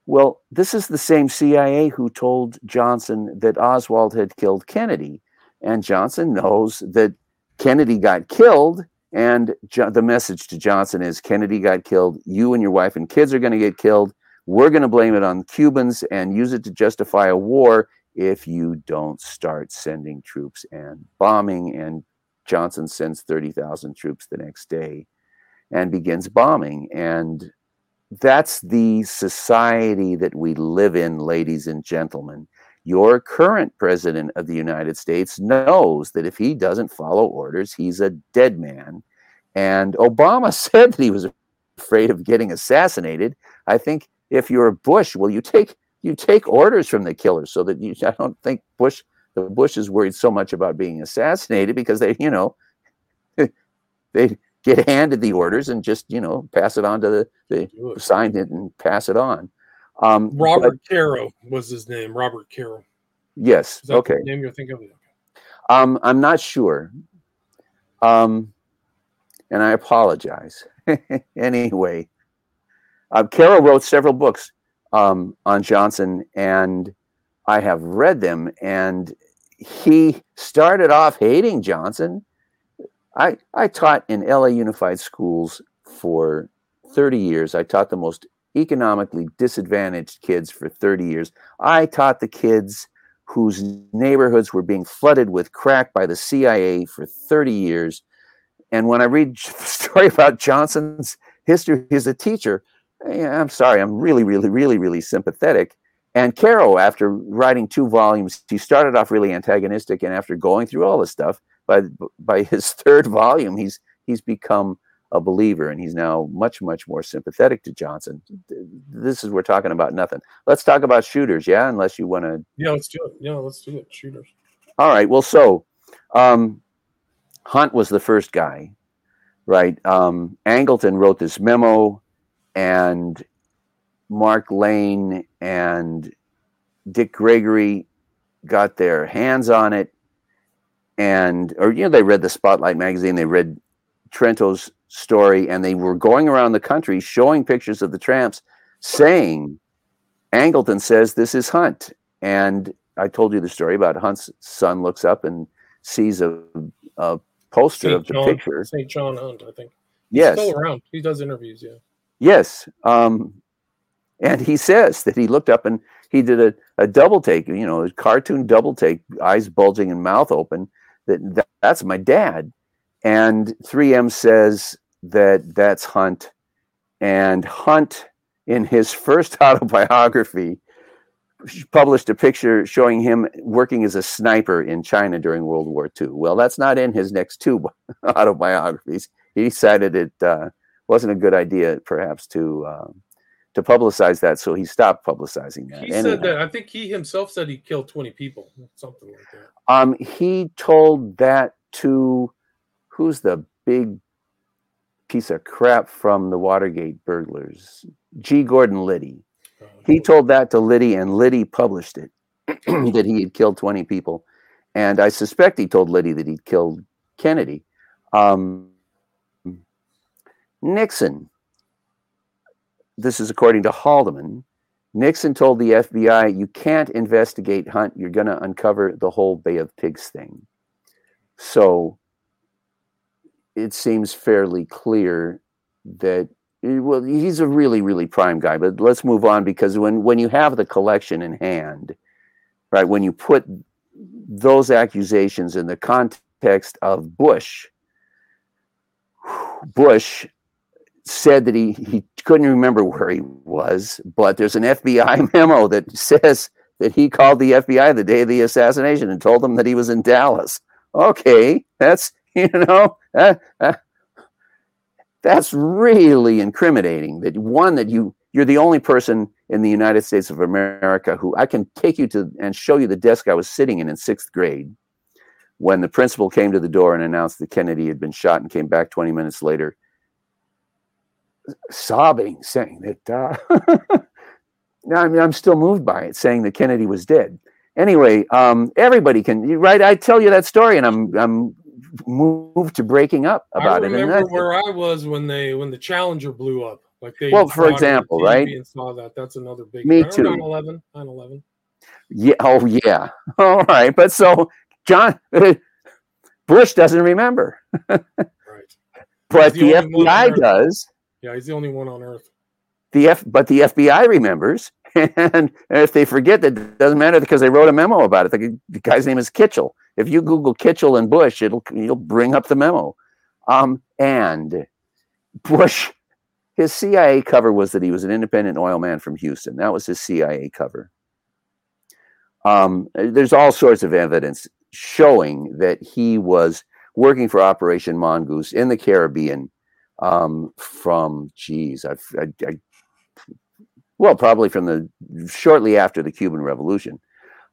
Well, this is the same CIA who told Johnson that Oswald had killed Kennedy. And Johnson knows that Kennedy got killed. And jo- the message to Johnson is Kennedy got killed. You and your wife and kids are going to get killed. We're going to blame it on Cubans and use it to justify a war if you don't start sending troops and bombing. And Johnson sends 30,000 troops the next day and begins bombing. And that's the society that we live in, ladies and gentlemen. Your current president of the United States knows that if he doesn't follow orders, he's a dead man. And Obama said that he was afraid of getting assassinated. I think if you're Bush, well, you take you take orders from the killers so that you I don't think Bush the Bush is worried so much about being assassinated because they, you know, they get handed the orders and just, you know, pass it on to the, the Do signed it and pass it on. Um, but- Robert Caro was his name. Robert Caro. yes. Okay. the name you're thinking of? Um, I'm not sure. Um, and I apologize. anyway, uh, Caro wrote several books um, on Johnson, and I have read them. And he started off hating Johnson. I I taught in LA Unified Schools for 30 years. I taught the most economically disadvantaged kids for 30 years. I taught the kids whose neighborhoods were being flooded with crack by the CIA for 30 years. And when I read the story about Johnson's history as a teacher, I'm sorry, I'm really, really, really, really sympathetic. And Caro, after writing two volumes, he started off really antagonistic, and after going through all this stuff, by by his third volume, he's he's become a believer, and he's now much, much more sympathetic to Johnson. This is we're talking about nothing. Let's talk about shooters, yeah. Unless you want to Yeah, let's do it. Yeah, let's do it. Shooters. all right. Well, so um, Hunt was the first guy, right? Um, Angleton wrote this memo, and Mark Lane and Dick Gregory got their hands on it, and or you know they read the Spotlight magazine, they read Trento's story, and they were going around the country showing pictures of the tramps, saying, "Angleton says this is Hunt," and I told you the story about Hunt's son looks up and sees a, a poster St. of the John, picture. St. John Hunt, I think. He's Yes, still around. He does interviews. Yeah. yes. Um, and he says that he looked up and he did a, a double take, you know, a cartoon double take, eyes bulging and mouth open. That, that that's my dad. And 3M says that that's Hunt. and Hunt, in his first autobiography, published a picture showing him working as a sniper in China during World War II. Well, that's not in his next two autobiographies. He decided it uh, wasn't a good idea, perhaps, to uh, to publicize that, so he stopped publicizing that. He said that. I think he himself said he killed twenty people, something like that. Um, he told that to who's the big piece of crap from the Watergate burglars, G. Gordon Liddy. He told that to Liddy, and Liddy published it that he had killed 20 people. And I suspect he told Liddy that he'd killed Kennedy. Um, Nixon, this is according to Haldeman, Nixon told the FBI, you can't investigate Hunt, you're going to uncover the whole Bay of Pigs thing. So it seems fairly clear that eh, well he's a really really prime guy but let's move on because when when you have the collection in hand right when you put those accusations in the context of bush bush said that he he couldn't remember where he was but there's an fbi memo that says that he called the fbi the day of the assassination and told them that he was in dallas. Okay that's you know? Uh, uh, that's really incriminating that one that you you're the only person in the united states of america who i can take you to and show you the desk i was sitting in in sixth grade when the principal came to the door and announced that kennedy had been shot and came back 20 minutes later sobbing saying that uh, I mean, i'm still moved by it saying that kennedy was dead. Anyway um, everybody can right? I tell you that story and i'm i'm moved to breaking up about I remember it. And where I was when they when the Challenger blew up. Like they well, for example, right? And saw that. That's another big. Me too. 9/11. 9/11. Yeah. Oh yeah. All right. But so John Bush doesn't remember. right. But the, the FBI does. Yeah, he's the only one on Earth. The F, but the FBI remembers, and if they forget, that doesn't matter because they wrote a memo about it. The, the guy's name is Kitchel. If you Google Kitchel and Bush, it'll you'll bring up the memo. Um, and Bush, his CIA cover was that he was an independent oil man from Houston. That was his CIA cover. Um, there's all sorts of evidence showing that he was working for Operation Mongoose in the Caribbean um, from, geez, I, I, I, well, probably from the shortly after the Cuban Revolution.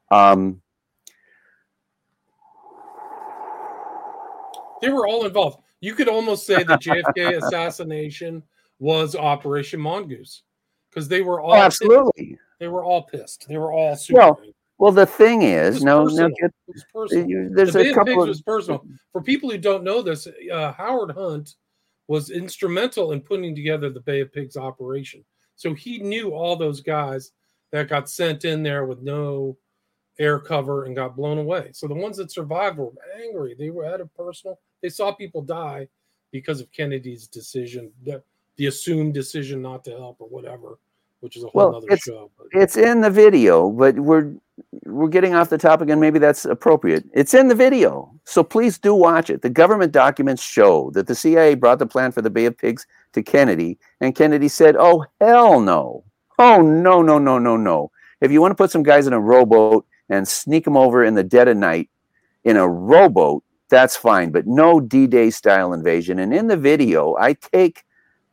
Um, They were all involved. You could almost say the JFK assassination was Operation Mongoose because they were all oh, absolutely. Pissed. They were all pissed. They were all super. Well, well, the thing is, no, no, get, you, there's the a couple of was personal. For people who don't know this, uh, Howard Hunt was instrumental in putting together the Bay of Pigs operation. So he knew all those guys that got sent in there with no air cover and got blown away. So the ones that survived were angry. They were had a personal. They saw people die because of Kennedy's decision, the, the assumed decision not to help or whatever, which is a whole well, other it's, show. But. It's in the video, but we're we're getting off the topic, and maybe that's appropriate. It's in the video, so please do watch it. The government documents show that the CIA brought the plan for the Bay of Pigs to Kennedy, and Kennedy said, "Oh hell no! Oh no no no no no! If you want to put some guys in a rowboat and sneak them over in the dead of night in a rowboat, that's fine, but no D Day style invasion. And in the video, I take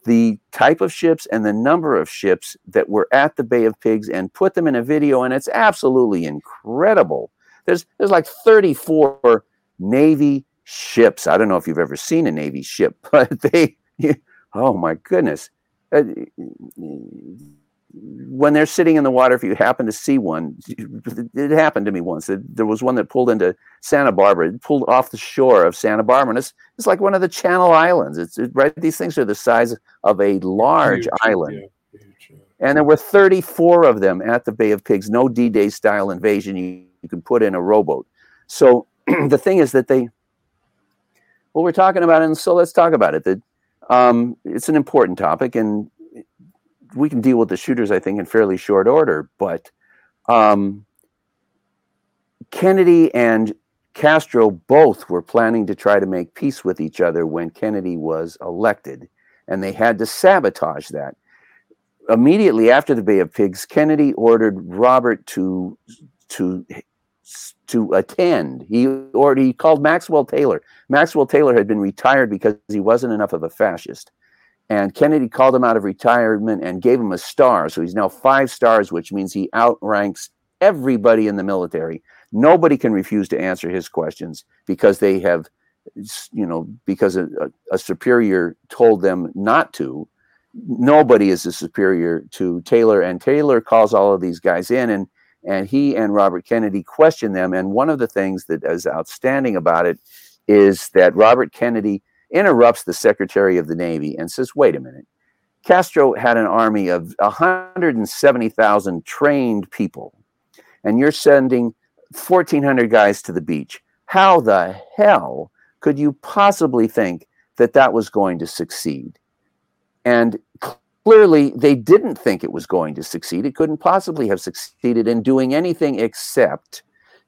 the type of ships and the number of ships that were at the Bay of Pigs and put them in a video, and it's absolutely incredible. There's there's like 34 Navy ships. I don't know if you've ever seen a Navy ship, but they, oh my goodness. Uh, When they're sitting in the water, if you happen to see one, it happened to me once. There was one that pulled into Santa Barbara, it pulled off the shore of Santa Barbara, and it's, it's like one of the Channel Islands. It's it, right. These things are the size of a large huge, island, yeah, huge, yeah. and there were 34 of them at the Bay of Pigs. No D-Day style invasion. You, you could put in a rowboat. So the thing is that they, well, we're talking about it, and so let's talk about it. That um, it's an important topic, and we can deal with the shooters, I think, in fairly short order. But um, Kennedy and Castro both were planning to try to make peace with each other when Kennedy was elected. and they had to sabotage that. Immediately after the Bay of Pigs, Kennedy ordered Robert to to to attend. He or he called Maxwell Taylor. Maxwell Taylor had been retired because he wasn't enough of a fascist. And Kennedy called him out of retirement and gave him a star. So he's now five stars, which means he outranks everybody in the military. Nobody can refuse to answer his questions because they have, you know, because a, a superior told them not to. Nobody is a superior to Taylor, and Taylor calls all of these guys in, and and he and Robert Kennedy question them. And one of the things that is outstanding about it is that Robert Kennedy interrupts the Secretary of the Navy and says, "Wait a minute." Castro had an army of 170,000 trained people and you're sending 1,400 guys to the beach. How the hell could you possibly think that that was going to succeed? And clearly, they didn't think it was going to succeed. It couldn't possibly have succeeded in doing anything except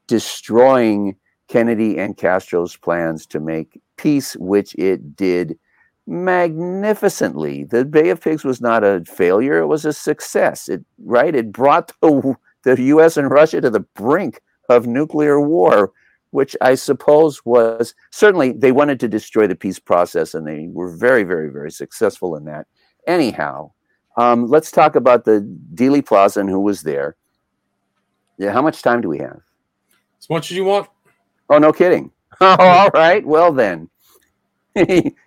destroying Kennedy and Castro's plans to make peace, which it did magnificently. The Bay of Pigs was not a failure; it was a success. It right. It brought the the US and Russia to the brink of nuclear war, which I suppose was certainly they wanted to destroy the peace process and they were very, very, very successful in that. Anyhow, um, let's talk about the Dealey Plaza and who was there. Yeah, how much time do we have? As much as you want. Oh, no kidding. Oh, all right. Well then, you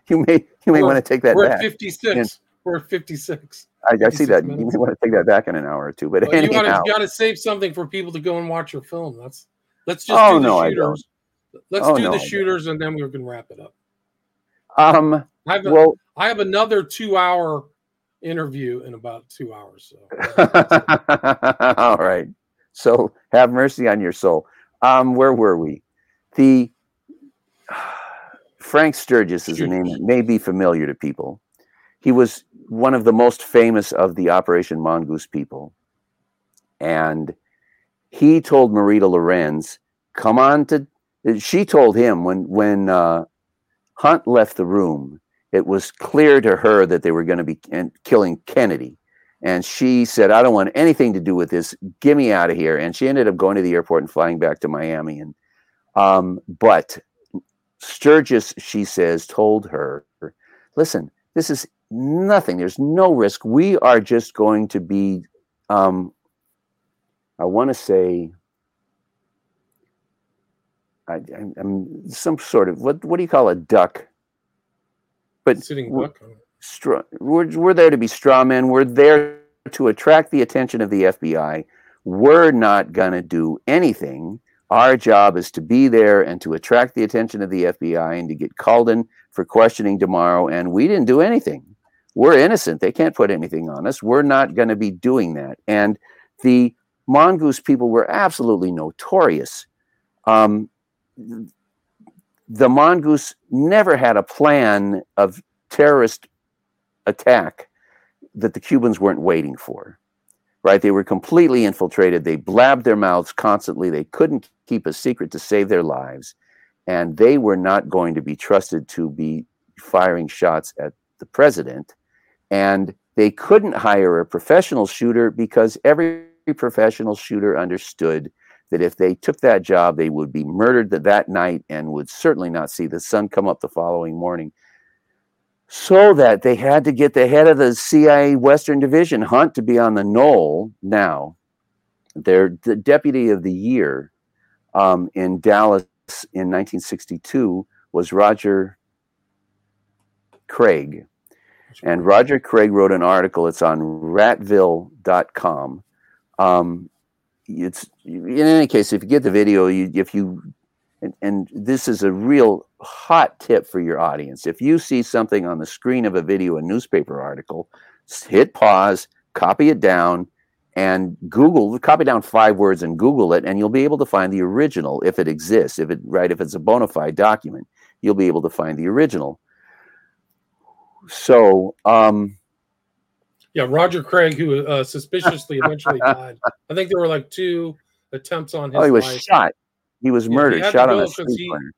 may you may We're- want to take that We're back. at 56. We're at 56. I, I see 56 that. You may want to take that back in an hour or two. But Well, you anyhow, gotta, you gotta save something for people to go and watch your film. That's let's just Oh, do the no, I shooters. Let's Oh, do no, the shooters and then we can wrap it up. um, I have a, well, I have another two hour interview in about two hours. So All right. So have mercy on your soul. Um, where were we? The Frank Sturgis is a name that may be familiar to people. He was one of the most famous of the Operation Mongoose people. And he told Marita Lorenz, come on to she told him when when uh, Hunt left the room, it was clear to her that they were going to be killing Kennedy. And she said, I don't want anything to do with this. Get me out of here. And she ended up going to the airport and flying back to Miami. And um, but Sturgis, she says, told her, listen, this is nothing. There's no risk. We are just going to be, um, I want to say, I, I'm, I'm some sort of what what do you call a duck? But sitting duck. straw, we're, we're there to be straw men. We're there to attract the attention of the FBI. We're not going to do anything. Our job is to be there and to attract the attention of the FBI and to get called in for questioning tomorrow. And we didn't do anything. We're innocent. They can't put anything on us. We're not going to be doing that. And the mongoose people were absolutely notorious. Um, the mongoose never had a plan of terrorist attack that the Cubans weren't waiting for. Right? They were completely infiltrated. They blabbed their mouths constantly. They couldn't keep a secret to save their lives. And they were not going to be trusted to be firing shots at the president. And they couldn't hire a professional shooter because every professional shooter understood that if they took that job, they would be murdered that, night and would certainly not see the sun come up the following morning. So that they had to get the head of the CIA Western Division, Hunt, to be on the knoll now. Their the deputy of the year um, in Dallas in 1962 was Roger Craig. And Roger Craig wrote an article. It's on ratville.com. Um, it's in any case, if you get the video, you if you and, and this is a real hot tip for your audience. If you see something on the screen of a video, a newspaper article, hit pause, copy it down, and Google copy down five words and Google it, and you'll be able to find the original if it exists. If it right, if it's a bona fide document, you'll be able to find the original. So, um, Yeah, Roger Craig, who uh, suspiciously eventually died. I think there were like two attempts on his oh, he was life. shot. He was Yeah, murdered, shot on a street corner.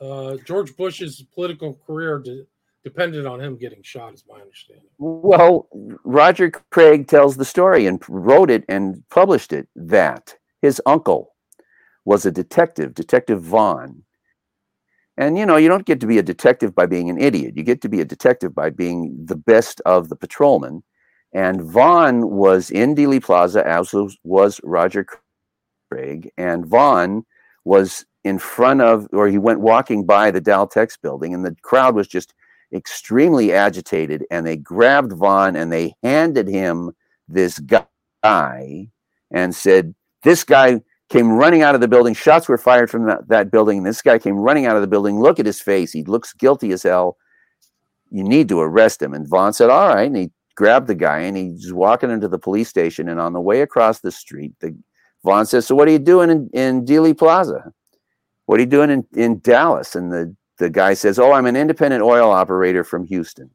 Uh, George Bush's political career de- depended on him getting shot, is my understanding. Well, Roger Craig tells the story and wrote it and published it that his uncle was a detective, Detective Vaughn. And you know, you don't get to be a detective by being an idiot. You get to be a detective by being the best of the patrolmen. And Vaughn was in Dealey Plaza, as was, was Roger Craig. And Vaughn was in front of, or he went walking by the Daltex building, and the crowd was just extremely agitated. And they grabbed Vaughn and they handed him this guy and said, This guy came running out of the building. Shots were fired from that, that building. This guy came running out of the building. Look at his face. He looks guilty as hell. You need to arrest him. And Vaughn said, All right. And he grabbed the guy and he's walking into the police station. And on the way across the street, the Vaughn says, So what are you doing in, in Dealey Plaza? What are you doing in, in Dallas? And the, the guy says, Oh, I'm an independent oil operator from Houston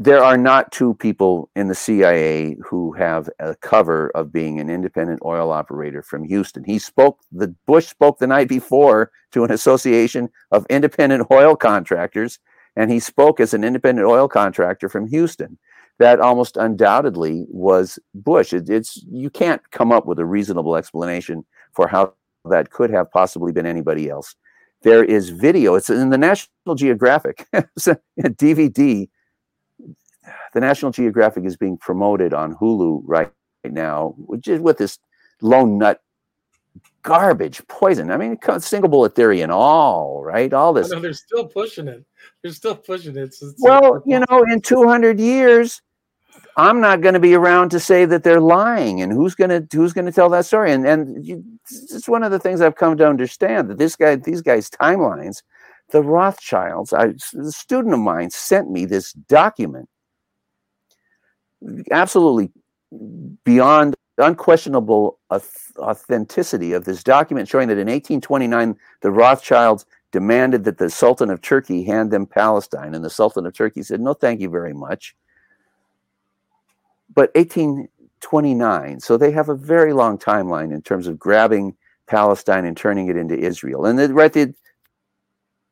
there are not two people in the CIA who have a cover of being an independent oil operator from Houston. He spoke, the Bush spoke the night before to an association of independent oil contractors, and he spoke as an independent oil contractor from Houston. That almost undoubtedly was Bush. It, it's you can't come up with a reasonable explanation for how that could have possibly been anybody else. There is video. It's in the National Geographic. it's a, a DVD the National Geographic is being promoted on Hulu right, right now, which is with this lone nut garbage poison. I mean, single bullet theory and all, right? All this. No, they're still pushing it. They're still pushing it. It's, it's well, you know, in 200 years, I'm not going to be around to say that they're lying, and who's going to who's going to tell that story? And and you, it's one of the things I've come to understand that this guy, these guys' timelines, the Rothschilds. I, a student of mine sent me this document absolutely beyond unquestionable authenticity of this document showing that in 1829 the Rothschilds demanded that the Sultan of Turkey hand them Palestine, and the Sultan of Turkey said, "No, thank you very much." But 1829, so they have a very long timeline in terms of grabbing Palestine and turning it into Israel. And the, right, the,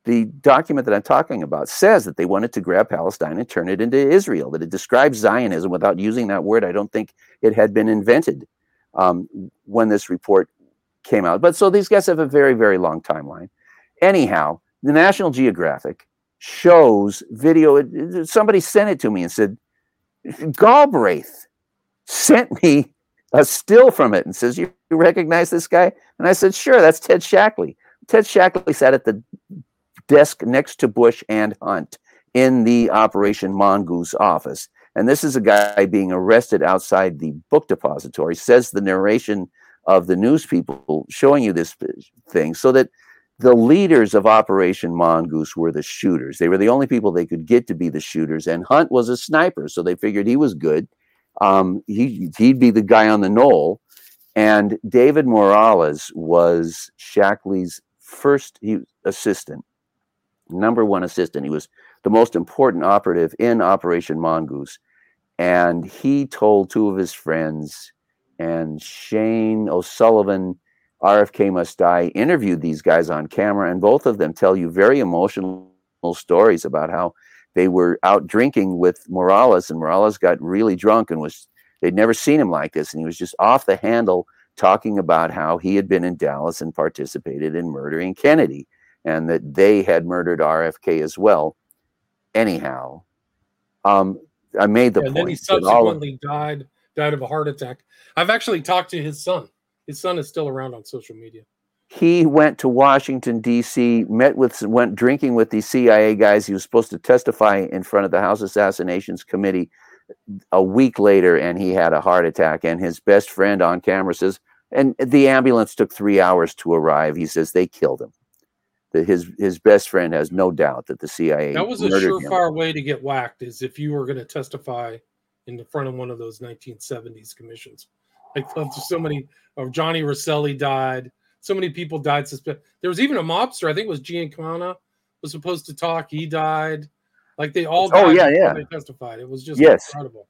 the document that I'm talking about says that they wanted to grab Palestine and turn it into Israel, that it describes Zionism without using that word. I don't think it had been invented um, when this report came out. But so these guys have a very, very long timeline. Anyhow, the National Geographic shows video. Somebody sent it to me and said, Galbraith sent me a still from it and says, You recognize this guy? And I said, Sure, that's Ted Shackley. Ted Shackley sat at the desk next to Bush and Hunt in the Operation Mongoose office. And this is a guy being arrested outside the book depository, says the narration of the news people showing you this thing, so that the leaders of Operation Mongoose were the shooters. They were the only people they could get to be the shooters. And Hunt was a sniper, so they figured he was good. Um, he, he'd be the guy on the knoll. And David Morales was Shackley's first he, assistant number one assistant. He was the most important operative in Operation Mongoose. And he told two of his friends, and Shane O'Sullivan, RFK Must Die, interviewed these guys on camera, and both of them tell you very emotional stories about how they were out drinking with Morales, and Morales got really drunk and was they'd never seen him like this, and he was just off the handle talking about how he had been in Dallas and participated in murdering Kennedy and that they had murdered RFK as well. Anyhow, um, I made the and point. then he subsequently of, died died of a heart attack. I've actually talked to his son. His son is still around on social media. He went to Washington D.C., met with, went drinking with these CIA guys. He was supposed to testify in front of the House Assassinations Committee a week later, and he had a heart attack. And his best friend on camera says, and the ambulance took three hours to arrive. He says they killed him that his his best friend has no doubt that the CIA that was a surefire way to get whacked is if you were going to testify in the front of one of those 1970s commissions. Like so many of Johnny Rosselli died, so many people died. Suspe- there was even a mobster, I think it was Giancana, was supposed to talk. He died. Like they all oh yeah yeah they testified. It was just yes. incredible.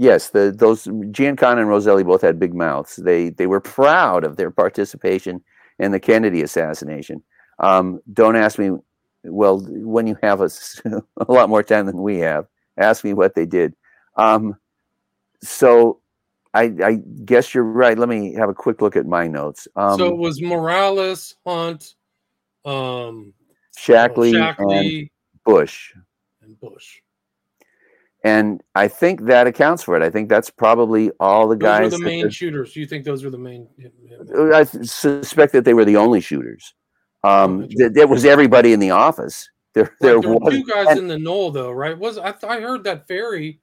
Yes, the those Giancana and Rosselli both had big mouths. They they were proud of their participation in the Kennedy assassination. Um, don't ask me well, when you have a, a lot more time than we have, ask me what they did. Um, so I, I, guess you're right. Let me have a quick look at my notes. Um, so it was Morales, Hunt, um, Shackley, Shackley and Bush. And Bush. And I think that accounts for it. I think that's probably all the those guys. Those the main shooters. Do you think those were the main? I suspect that they were the only shooters. Um, oh, there was everybody in the office. There, there, there were two guys and, in the knoll, though, right? Was I? I heard that Ferrie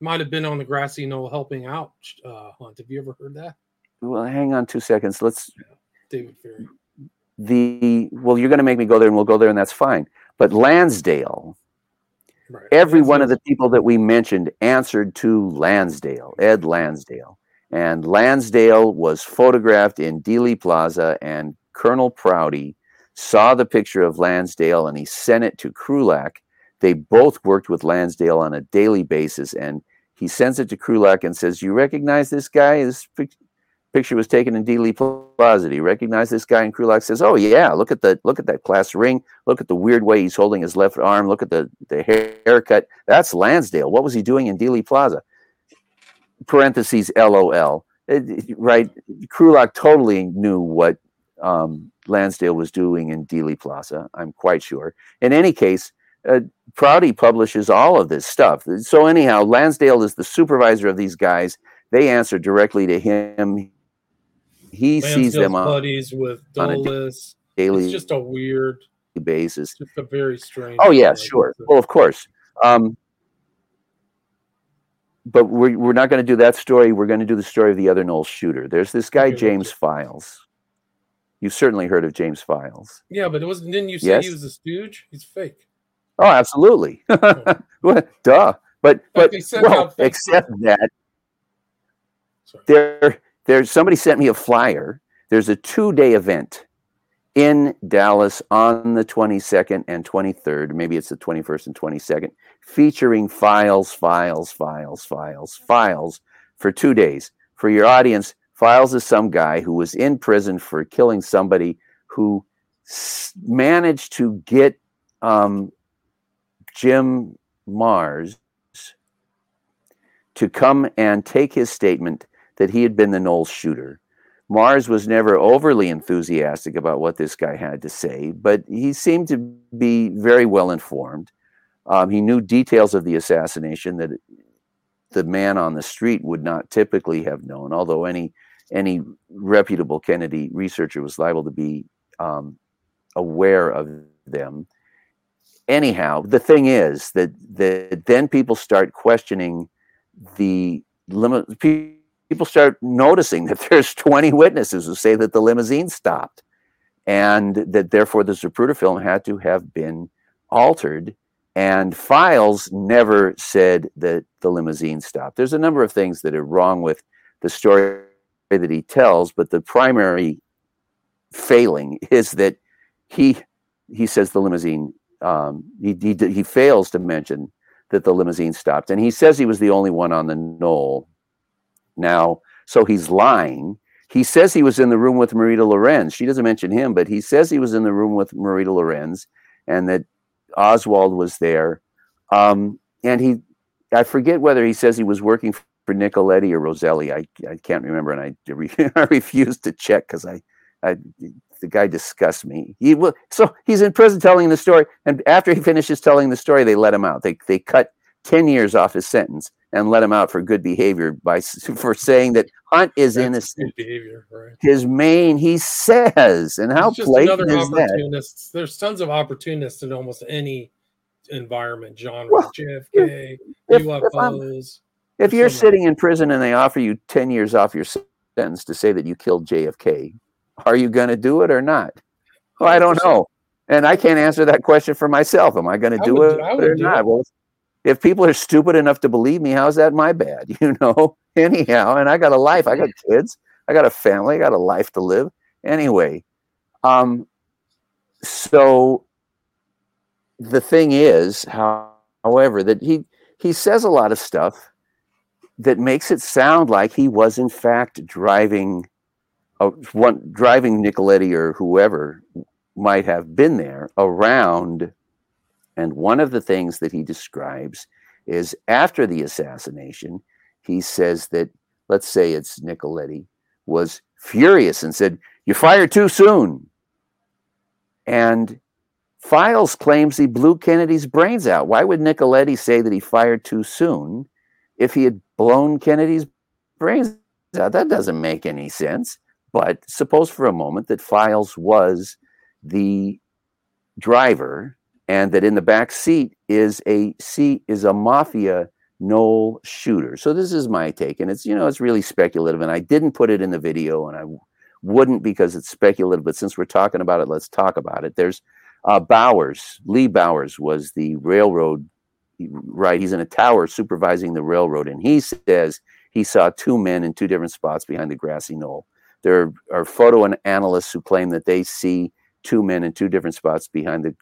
might have been on the grassy knoll helping out uh, Hunt. Have you ever heard that? Well, hang on two seconds. Let's. Yeah. David Ferrie. The well, you're going to make me go there, and we'll go there, and that's fine. But Lansdale, right. every one of the people that we mentioned answered to Lansdale, Ed Lansdale, and Lansdale was photographed in Dealey Plaza, and Colonel Prouty saw the picture of Lansdale, and he sent it to Krulak. They both worked with Lansdale on a daily basis, and he sends it to Krulak and says, "You recognize this guy? This picture was taken in Dealey Plaza. Do you recognize this guy?" And Krulak says, "Oh yeah, look at the look at that class ring. Look at the weird way he's holding his left arm. Look at the the haircut. That's Lansdale. What was he doing in Dealey Plaza?" Parentheses LOL. right? Krulak totally knew what um, Lansdale was doing in Dealey Plaza. I'm quite sure. In any case, uh, Prouty publishes all of this stuff. So anyhow, Lansdale is the supervisor of these guys. They answer directly to him. He Lansdale's sees them on, buddies with Dulles. daily. It's just a weird basis. Just a very strange. Oh yeah, sure. Well, of course. Um, but we're we're not going to do that story. We're going to do the story of the other Knoll's shooter. There's this guy okay, James Files. You've certainly heard of James Files. Yeah, but it wasn't. Didn't you say yes? he was a stooge? He's fake. Oh, absolutely. Duh. But but well, except that Sorry. there there's somebody sent me a flyer. There's a two day event in Dallas on the 22nd and 23rd. Maybe it's the 21st and 22nd, featuring files, files, files, files, files for two days. For your audience, files is some guy who was in prison for killing somebody who s- managed to get um, Jim Marrs to come and take his statement that he had been the Knoll's shooter. Marrs was never overly enthusiastic about what this guy had to say, but he seemed to be very well informed. Um, he knew details of the assassination that the man on the street would not typically have known, although any any reputable Kennedy researcher was liable to be um, aware of them anyhow, the thing is that that then people start questioning the limit. People start noticing that there's 20 witnesses who say that the limousine stopped, and that therefore the Zapruder film had to have been altered. And Files never said that the limousine stopped. There's a number of things that are wrong with the story that he tells, but the primary failing is that he he says the limousine um, he, he, he fails to mention that the limousine stopped, and he says he was the only one on the knoll. Now, so he's lying. He says he was in the room with Marita Lorenz. She doesn't mention him, but he says he was in the room with Marita Lorenz, and that Oswald was there. Um, and he, I forget whether he says he was working for Nicoletti or Roselli. I, I can't remember, and I, I refuse to check because I, I the guy disgusts me. He will, so he's in prison telling the story, and after he finishes telling the story, they let him out. They they cut ten years off his sentence and let him out for good behavior by for saying that Hunt is That's innocent. behavior, right? His main, he says, and how blatant is that? There's tons of opportunists in almost any environment, genre, well, JFK, if, UFOs. If, if you're sitting in prison and they offer you ten years off your sentence to say that you killed JFK, are you going to do it or not? Well, I don't know. And I can't answer that question for myself. Am I going to do would, it or not? It. Well, if people are stupid enough to believe me, how's that my bad? You know, anyhow, and I got a life. I got kids. I got a family. I got a life to live. Anyway, um, so the thing is, however, that he he says a lot of stuff that makes it sound like he was in fact driving uh, one driving Nicoletti or whoever might have been there around. And one of the things that he describes is after the assassination, he says that, let's say it's Nicoletti, was furious and said, You fired too soon. And Files claims he blew Kennedy's brains out. Why would Nicoletti say that he fired too soon if he had blown Kennedy's brains out? That doesn't make any sense. But suppose for a moment that Files was the driver and that in the back seat is a seat is a mafia Knoll shooter. So this is my take, and it's you know it's really speculative, and I didn't put it in the video, and I wouldn't because it's speculative. But since we're talking about it, let's talk about it. There's uh, Bowers, Lee Bowers was the railroad, right? He's in a tower supervising the railroad, and he says he saw two men in two different spots behind the grassy knoll. There are photo and analysts who claim that they see two men in two different spots behind the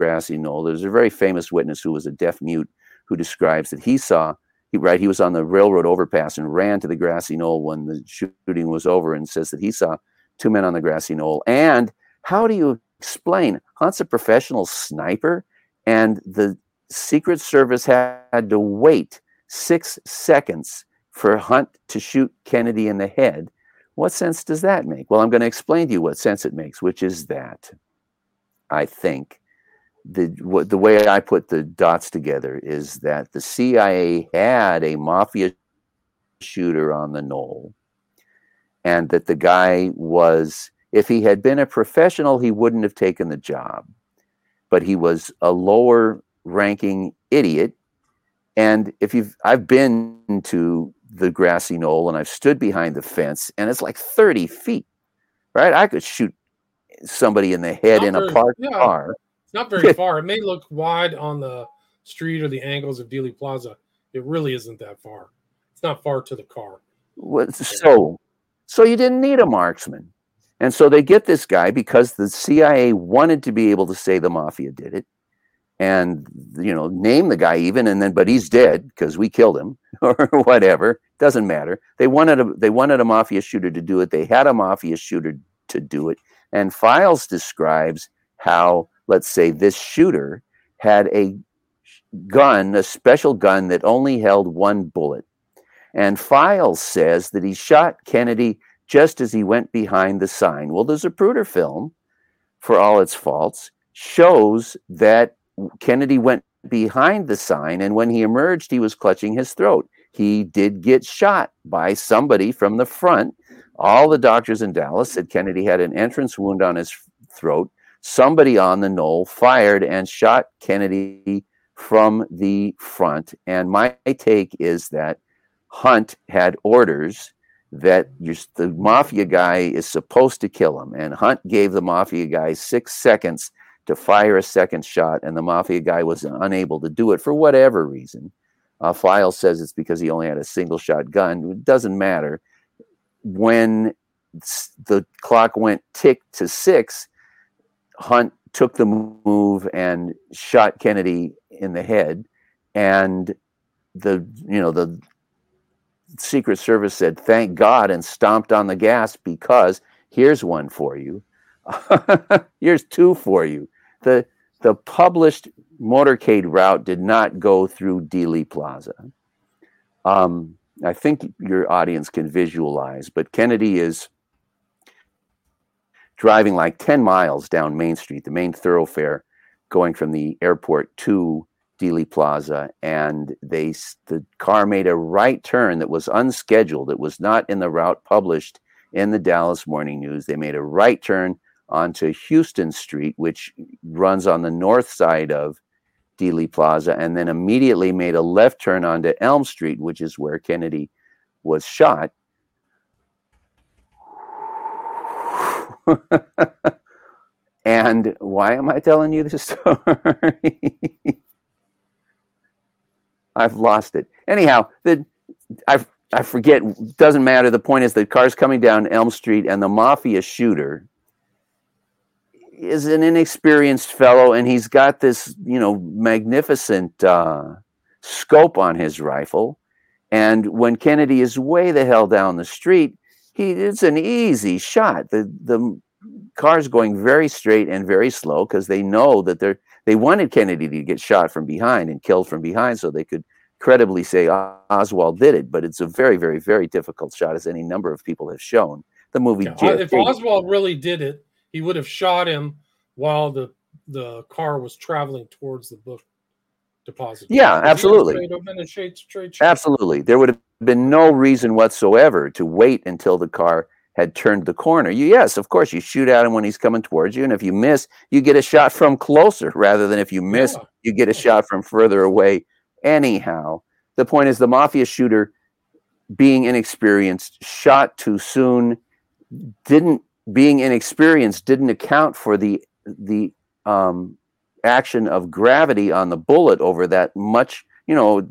grassy knoll. There's a very famous witness who was a deaf mute who describes that he saw he right he was on the railroad overpass and ran to the grassy knoll when the shooting was over and says that he saw two men on the grassy knoll and how do you explain. Hunt's a professional sniper, and the Secret Service had to wait six seconds for Hunt to shoot Kennedy in the head. What sense does that make? Well, I'm going to explain to you what sense it makes, which is that I think the what, the way I put the dots together is that the CIA had a mafia shooter on the knoll, and that the guy was if he had been a professional, he wouldn't have taken the job. But he was a lower ranking idiot. And if you've, I've been to the grassy knoll and I've stood behind the fence and it's like 30 feet, right? I could shoot somebody in the head in very, a parked yeah, car. It's not very far. It may look wide on the street or the angles of Dealey Plaza. It really isn't that far. It's not far to the car. So, so you didn't need a marksman. And so they get this guy because the CIA wanted to be able to say the mafia did it and you know name the guy even and then but he's dead because we killed him or whatever doesn't matter. They wanted a they wanted a mafia shooter to do it. They had a mafia shooter to do it. And files describes how let's say this shooter had a gun a special gun that only held one bullet. And files says that he shot kennedy just as he went behind the sign. Well, the Zapruder film, for all its faults, shows that Kennedy went behind the sign, and when he emerged, he was clutching his throat. He did get shot by somebody from the front. All the doctors in Dallas said Kennedy had an entrance wound on his throat. Somebody on the knoll fired and shot Kennedy from the front. And my take is that Hunt had orders that the mafia guy is supposed to kill him. And Hunt gave the mafia guy six seconds to fire a second shot, and the mafia guy was unable to do it for whatever reason. Uh, File says it's because he only had a single shot gun. It doesn't matter. When the clock went tick to six, Hunt took the move and shot Kennedy in the head, and the you know the Secret Service said, thank God, and stomped on the gas because here's one for you. here's two for you. The, the published motorcade route did not go through Dealey Plaza. Um, I think your audience can visualize, but Kennedy is driving like 10 miles down Main Street, the main thoroughfare going from the airport to Dealey Plaza, and they the car made a right turn that was unscheduled. It was not in the route published in the Dallas Morning News. They made a right turn onto Houston Street, which runs on the north side of Dealey Plaza, and then immediately made a left turn onto Elm Street, which is where Kennedy was shot. and why am I telling you this story? I've lost it. Anyhow, the I I forget. Doesn't matter. The point is the car's coming down Elm Street, and the mafia shooter is an inexperienced fellow, and he's got this you know magnificent uh, scope on his rifle. And when Kennedy is way the hell down the street, he it's an easy shot. The the car's going very straight and very slow because they know that they're they wanted Kennedy to get shot from behind and killed from behind so they could credibly say Oswald did it. But it's a very, very, very difficult shot, as any number of people have shown. The movie. Yeah, if Oswald really did it, he would have shot him while the the car was traveling towards the book deposit. Yeah, absolutely. Absolutely. There would have been no reason whatsoever to wait until the car had turned the corner. You, yes, of course, you shoot at him when he's coming towards you, and if you miss, you get a shot from closer rather than if you miss, yeah. you get a shot from further away. Anyhow, the point is the mafia shooter, being inexperienced, shot too soon, didn't being inexperienced didn't account for the the um, action of gravity on the bullet over that much, you know,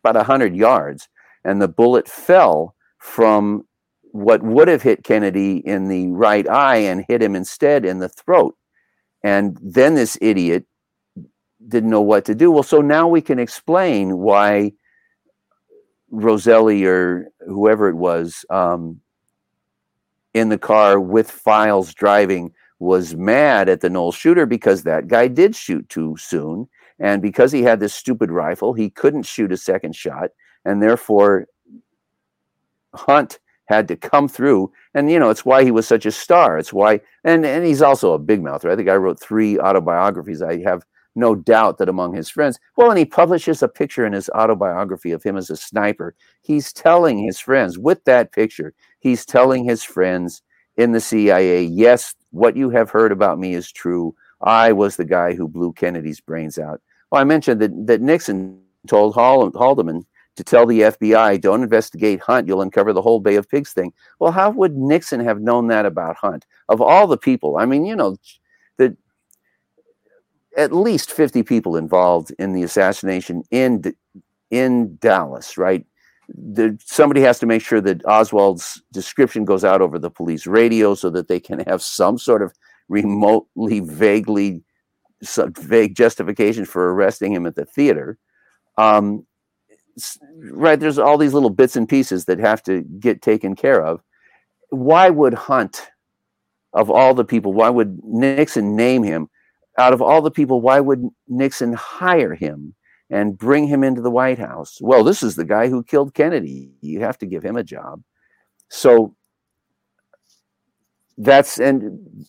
about a hundred yards, and the bullet fell from what would have hit Kennedy in the right eye and hit him instead in the throat. And then this idiot didn't know what to do. Well, so now we can explain why Roselli or whoever it was um, in the car with Files driving was mad at the Knoll's shooter because that guy did shoot too soon. And because he had this stupid rifle, he couldn't shoot a second shot. And therefore, Hunt had to come through. And, you know, it's why he was such a star. It's why, and, and he's also a big mouther. I think I wrote three autobiographies. I have no doubt that among his friends, well, and he publishes a picture in his autobiography of him as a sniper. He's telling his friends with that picture, he's telling his friends in the CIA, yes, what you have heard about me is true. I was the guy who blew Kennedy's brains out. Well, I mentioned that, that Nixon told Haldeman to tell the FBI, don't investigate Hunt, you'll uncover the whole Bay of Pigs thing. Well, how would Nixon have known that about Hunt? Of all the people, I mean, you know, that at least 50 people involved in the assassination in in Dallas, right? Somebody has to make sure that Oswald's description goes out over the police radio so that they can have some sort of remotely, vaguely, vague justification for arresting him at the theater. Um, right there's all these little bits and pieces that have to get taken care of why would hunt of all the people why would nixon name him out of all the people why would nixon hire him and bring him into the white house well this is the guy who killed kennedy you have to give him a job so that's and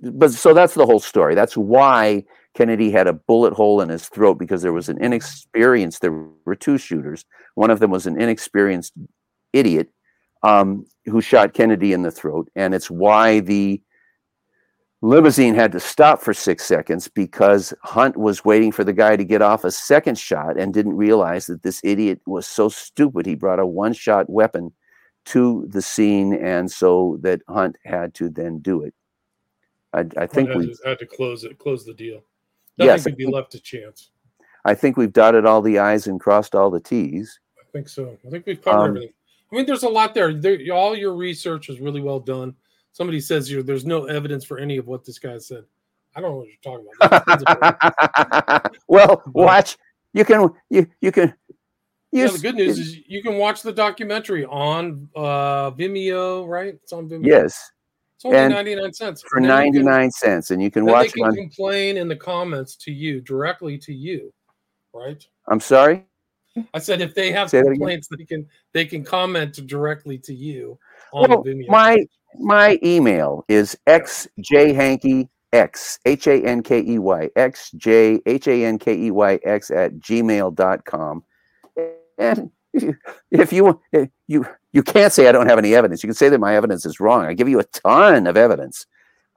but so that's the whole story that's why Kennedy had a bullet hole in his throat because there was an inexperienced, there were two shooters. One of them was an inexperienced idiot um, who shot Kennedy in the throat. And it's why the limousine had to stop for six seconds because Hunt was waiting for the guy to get off a second shot and didn't realize that this idiot was so stupid. He brought a one shot weapon to the scene. And so that Hunt had to then do it. I, I think we had to close it, close the deal. Nothing yes, could be left to chance. I think we've dotted all the I's and crossed all the T's. I think so. I think we've covered um, everything. I mean, there's a lot there. there. All your research is really well done. Somebody says you there's no evidence for any of what this guy said. I don't know what you're talking about. well, watch. You can you you can. yeah, the good news is you can watch the documentary on uh, Vimeo, right? It's on Vimeo. Yes, it's only and 99 cents. For 99 can, cents. And you can watch they can on... complain in the comments to you, directly to you, right? I'm sorry? I said if they have Say complaints, they can they can comment directly to you on well, Vimeo. My my email is xjhankey x h a n k e y x j h a n k e y x at gmail.com. And if you you you can't say I don't have any evidence. You can say that my evidence is wrong. I give you a ton of evidence,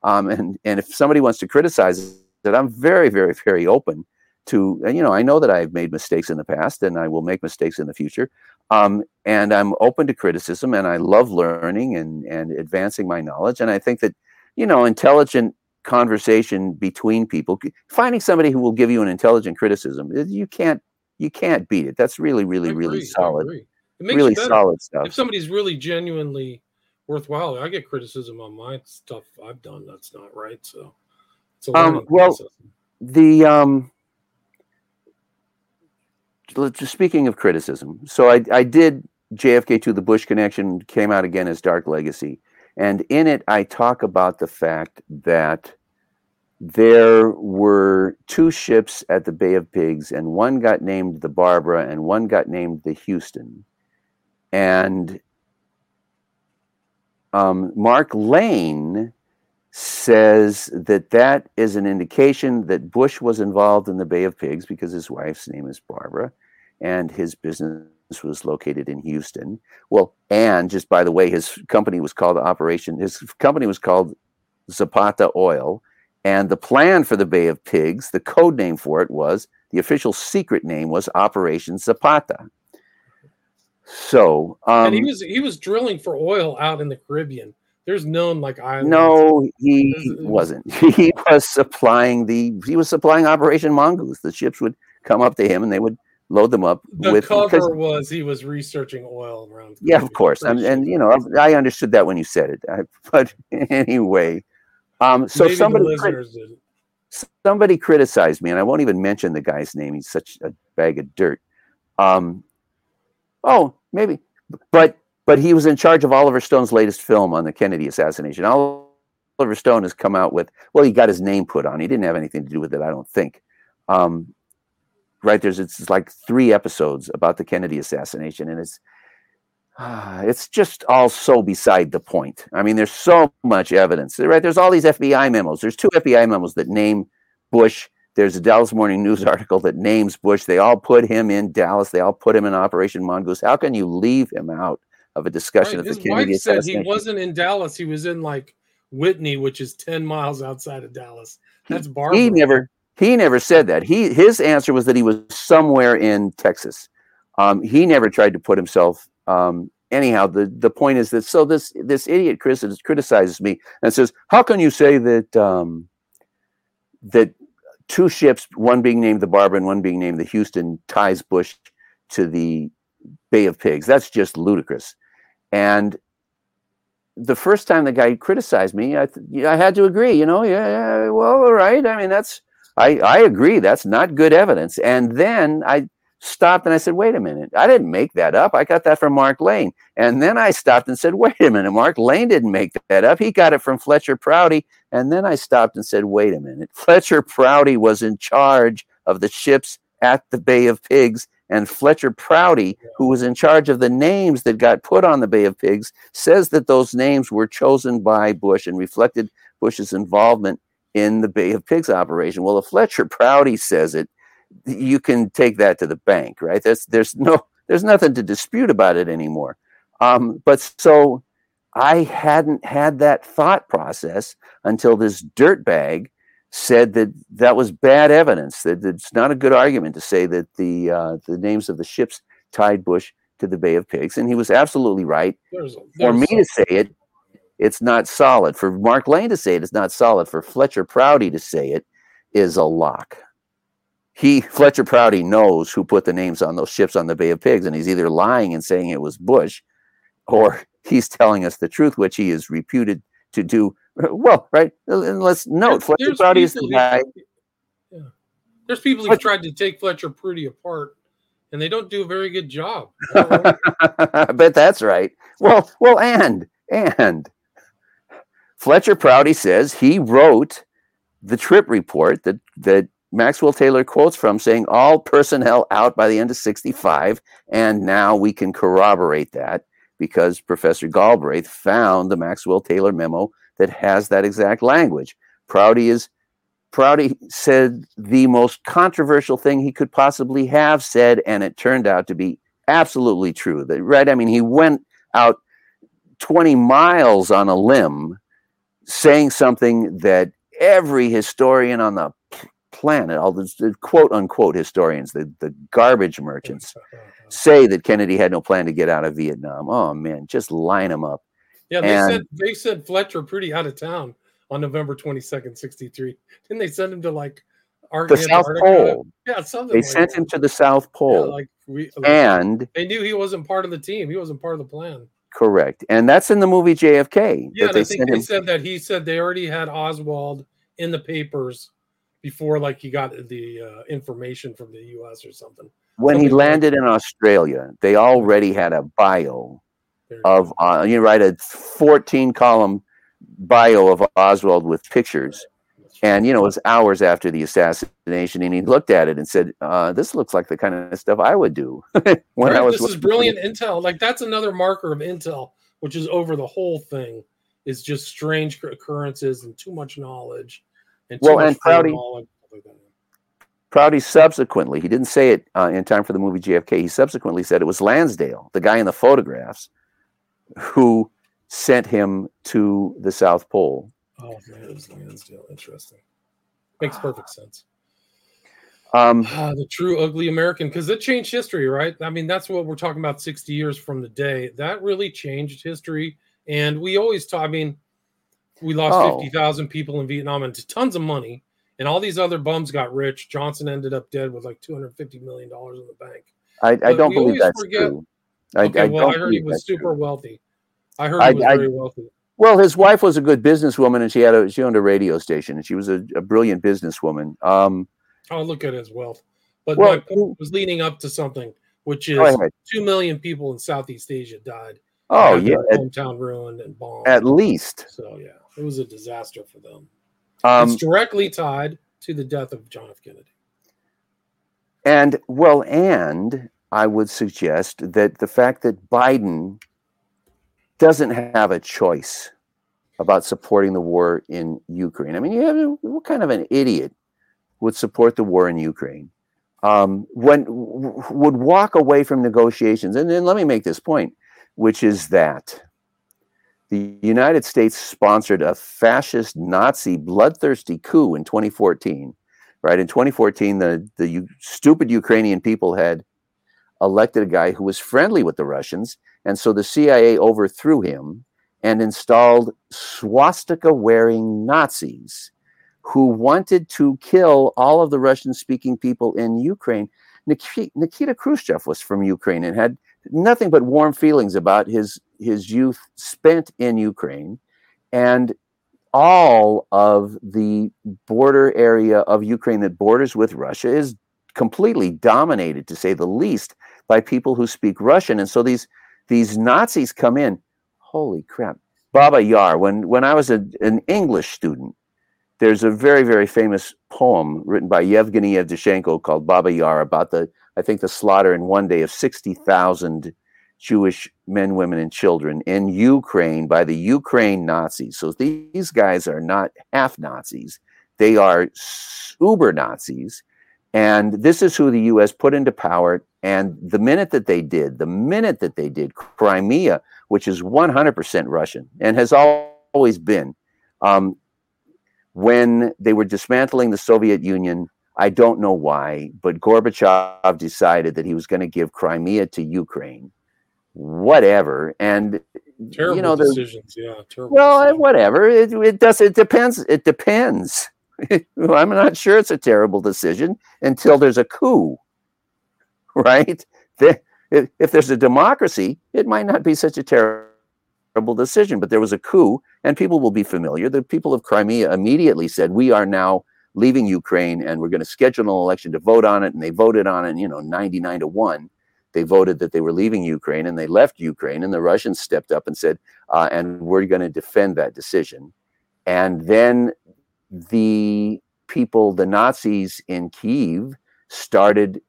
um, and and if somebody wants to criticize it, I'm very very very open to. You know, I know that I've made mistakes in the past, and I will make mistakes in the future. Um, and I'm open to criticism, and I love learning and and advancing my knowledge. And I think that you know, intelligent conversation between people, finding somebody who will give you an intelligent criticism, you can't you can't beat it. That's really, really, really solid. really solid stuff. If somebody's really genuinely worthwhile, I get criticism on my stuff I've done that's not right. So, um, well, process. the um, speaking of criticism, so I I did JFK to the Bush connection came out again as Dark Legacy, And in it, I talk about the fact that there were two ships at the Bay of Pigs, and one got named the Barbara and one got named the Houston. And um, Mark Lane says that that is an indication that Bush was involved in the Bay of Pigs because his wife's name is Barbara and his business was located in Houston. Well, and just by the way, his company was called Operation, his company was called Zapata Oil. And the plan for the Bay of Pigs, the code name for it was, the official secret name was Operation Zapata. So, um, and he was he was drilling for oil out in the Caribbean. There's known like islands. No, he wasn't. He was supplying the he was supplying Operation Mongoose. The ships would come up to him and they would load them up. The with, cover was he was researching oil around. Yeah, of course, and, and you know I understood that when you said it. I, but anyway, um, so Maybe somebody listeners somebody criticized me, and I won't even mention the guy's name. He's such a bag of dirt. Um, oh, maybe, but but he was in charge of Oliver Stone's latest film on the Kennedy assassination. Oliver Stone has come out with well, he got his name put on. He didn't have anything to do with it, I don't think. Um, right there's it's like three episodes about the Kennedy assassination, and it's uh, it's just all so beside the point. I mean, there's so much evidence. Right? There's all these FBI memos. There's two FBI memos that name Bush. There's a Dallas Morning News article that names Bush. They all put him in Dallas. They all put him in Operation Mongoose. How can you leave him out of a discussion Right. of His the Kennedy wife said he wasn't in Dallas. He was in like Whitney, which is ten miles outside of Dallas. That's Barbara. he never he never said that. He his answer was that he was somewhere in Texas. Um, he never tried to put himself. Um, anyhow, the the point is that so this this idiot Chris criticizes me and says, "How can you say that um, that two ships, one being named the Barbara and one being named the Houston, ties Bush to the Bay of Pigs? That's just ludicrous." And the first time the guy criticized me, I th- I had to agree. You know, yeah, yeah, well, all right. I mean, that's I, I agree. That's not good evidence. And then I stopped and I said, wait a minute. I didn't make that up. I got that from Mark Lane. And then I stopped and said, wait a minute. Mark Lane didn't make that up. He got it from Fletcher Prouty. And then I stopped and said, wait a minute. Fletcher Prouty was in charge of the ships at the Bay of Pigs. And Fletcher Prouty, who was in charge of the names that got put on the Bay of Pigs, says that those names were chosen by Bush and reflected Bush's involvement in the Bay of Pigs operation. Well, if Fletcher Prouty says it, you can take that to the bank, right? There's there's no there's nothing to dispute about it anymore. Um, but so I hadn't had that thought process until this dirtbag said that that was bad evidence. That it's not a good argument to say that the uh, the names of the ships tied Bush to the Bay of Pigs, and he was absolutely right. There's, For there's me to say it, it's not solid. For Mark Lane to say it, it's not solid. For Fletcher Prouty to say it is a lock. He Fletcher Prouty knows who put the names on those ships on the Bay of Pigs, and he's either lying and saying it was Bush, or he's telling us the truth, which he is reputed to do. Well, right. And let's note There's- Fletcher Prouty is the people who- guy. Yeah. There's people who've tried to take Fletcher Prouty apart, and they don't do a very good job. I. I bet that's right. Well, well, and and Fletcher Prouty says he wrote the trip report that that Maxwell Taylor quotes from, saying all personnel out by the end of '65, and now we can corroborate that because Professor Galbraith found the Maxwell Taylor memo that has that exact language. Prouty is Prouty said the most controversial thing he could possibly have said, and it turned out to be absolutely true. That right? I mean, he went out 20 miles on a limb saying something that every historian on the planet, all the quote unquote historians, the, the garbage merchants, say that Kennedy had no plan to get out of Vietnam. Oh man, just line them up. Yeah, they And- said they sent Fletcher Prouty out of town on November 22nd, 63. Didn't they send him to like Ar- The South? Pole. Yeah, something They like sent that. him to the South Yeah, Pole. like we, like, and they knew he wasn't part of the team. He wasn't part of the plan. correct. And that's in the movie JFK. Yeah, that and I they think they him. said that he said they already had Oswald in the papers before, like he got the uh, information from the U.S. or something. when he something like- landed in Australia, they already had a bio of uh, you write a 14 column bio of Oswald with pictures. And you know, it was hours after the assassination, and he looked at it and said, uh, "This looks like the kind of stuff I would do." when right, I was this is brilliant intel. Like that's another marker of intel, which is over the whole thing, is just strange occurrences and too much knowledge. And well, and Prouty, Prouty subsequently, he didn't say it uh, in time for the movie JFK. He subsequently said it was Lansdale, the guy in the photographs, who sent him to the South Pole. Oh man, it was Lansdale. Interesting. Makes perfect sense. Um, ah, the true ugly American, because it changed history, right? I mean, that's what we're talking about 60 years from the day. That really changed history. And we always talk, I mean, we lost oh. 50,000 people in Vietnam and tons of money. And all these other bums got rich. Johnson ended up dead with like $250 million in the bank. I, I don't believe that's forget, true. I, okay, I well, I heard he was super true. wealthy. I heard he was very wealthy. Well, his wife was a good businesswoman, and she had a she owned a radio station, and she was a, a brilliant businesswoman. Um, oh, look at his wealth! But well, my point was leading up to something, which is two million people in Southeast Asia died. Oh yeah, hometown ruined and bombed. At least. So yeah, it was a disaster for them. Um, it's directly tied to the death of John F. Kennedy. And well, and I would suggest that the fact that Biden doesn't have a choice about supporting the war in Ukraine. I mean, have what kind of an idiot would support the war in Ukraine? Um, when would walk away from negotiations? And then let me make this point, which is that the United States sponsored a fascist Nazi bloodthirsty coup in 2014. Right in 2014, the the stupid Ukrainian people had elected a guy who was friendly with the Russians and so the CIA overthrew him and installed swastika wearing Nazis who wanted to kill all of the Russian speaking people in Ukraine. Nikita Khrushchev was from Ukraine and had nothing but warm feelings about his, his youth spent in Ukraine. And all of the border area of Ukraine that borders with Russia is completely dominated, to say the least, by people who speak Russian. And so these these Nazis come in. Holy crap. Baba Yar, when, when I was a, an English student, there's a very, very famous poem written by Yevgeny Yevtushenko called Baba Yar about the, I think, the slaughter in one day of 60,000 Jewish men, women, and children in Ukraine by the Ukraine Nazis. So these guys are not half Nazis, they are uber Nazis. And this is who the US put into power and the minute that they did, the minute that they did Crimea, which is 100% Russian and has always been, um, when they were dismantling the Soviet Union, I don't know why, but Gorbachev decided that he was going to give Crimea to Ukraine. Whatever, and terrible you know, decisions. Yeah, terrible. Well, decisions. whatever. It, it does. It depends. It depends. I'm not sure it's a terrible decision until there's a coup. right? If there's a democracy, it might not be such a terrible decision, but there was a coup, and people will be familiar. The people of Crimea immediately said, We are now leaving Ukraine and we're going to schedule an election to vote on it. And they voted on it, you know, 99 to 1. They voted that they were leaving Ukraine and they left Ukraine. And the Russians stepped up and said, uh, And we're going to defend that decision. And then the people, the Nazis in Kiev, started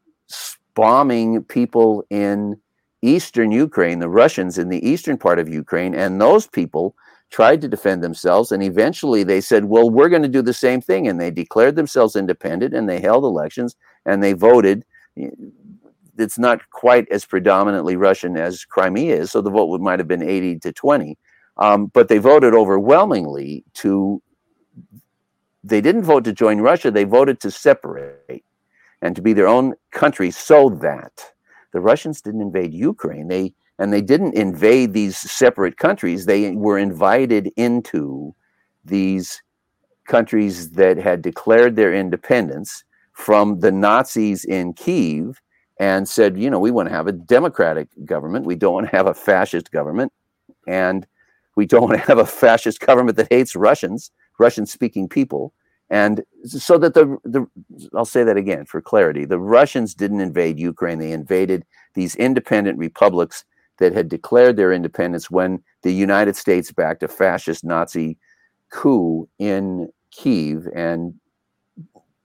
bombing people in eastern Ukraine, the Russians in the eastern part of Ukraine, and those people tried to defend themselves. And eventually they said, well, we're going to do the same thing. And they declared themselves independent and they held elections and they voted. It's not quite as predominantly Russian as Crimea is, so the vote might have been 80 to 20. Um, but they voted overwhelmingly to, they didn't vote to join Russia, they voted to separate and to be their own country so that the Russians didn't invade Ukraine. They and they didn't invade these separate countries. They were invited into these countries that had declared their independence from the Nazis in Kiev and said, you know, we want to have a democratic government. We don't want to have a fascist government. And we don't want to have a fascist government that hates Russians, Russian speaking people and so that the the I'll say that again for clarity. The Russians didn't invade Ukraine; they invaded these independent republics that had declared their independence when the United States backed a fascist Nazi coup in Kiev and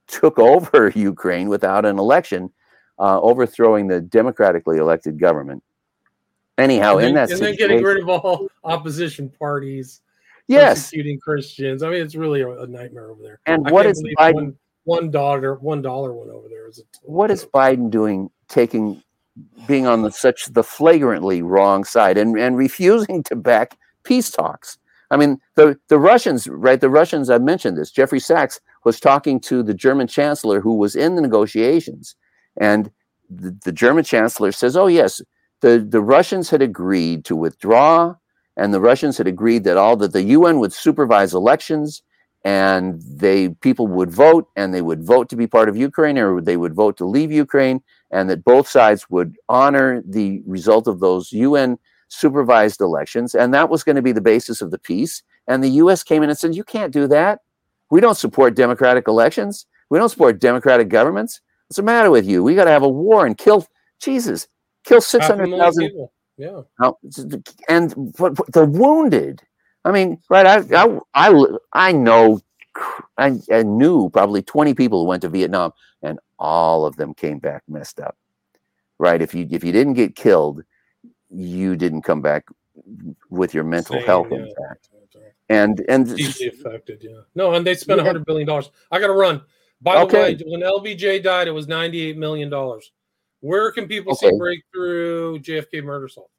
took over Ukraine without an election, uh, overthrowing the democratically elected government. Anyhow, and in then, that and then getting rid of all opposition parties, yes, persecuting Christians. I mean, it's really a, a nightmare over there. and I what is Biden? one, one dollar one dollar went over there? Is a total what is. Biden doing taking being on the such the flagrantly wrong side and, and refusing to back peace talks? I mean, the, the Russians, right? The Russians, I mentioned this. Jeffrey Sachs was talking to the German chancellor who was in the negotiations. And the, the German chancellor says, oh, yes, the, the Russians had agreed to withdraw, and the Russians had agreed that all that the UN would supervise elections and they people would vote and they would vote to be part of Ukraine or they would vote to leave Ukraine and that both sides would honor the result of those UN supervised elections. And that was going to be the basis of the peace. And the US came in and said you can't do that. We don't support democratic elections. We don't support democratic governments. What's the matter with you? We got to have a war and kill Jesus kill Half a 600,000 people. Yeah. Oh, now, and but, but the wounded. I mean, right? I I I, I know. I, I knew probably twenty people who went to Vietnam, and all of them came back messed up. Right? If you if you didn't get killed, you didn't come back with your mental Same, health yeah. intact. And and Deeply affected. Yeah. No, and they spent Yeah. a hundred billion dollars. I got to run. By the way, when LBJ died, it was ninety-eight million dollars. Where can people see Breakthrough JFK Murder Solved?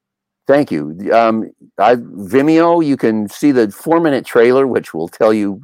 Thank you. Um, I, Vimeo, you can see the four minute trailer, which will tell you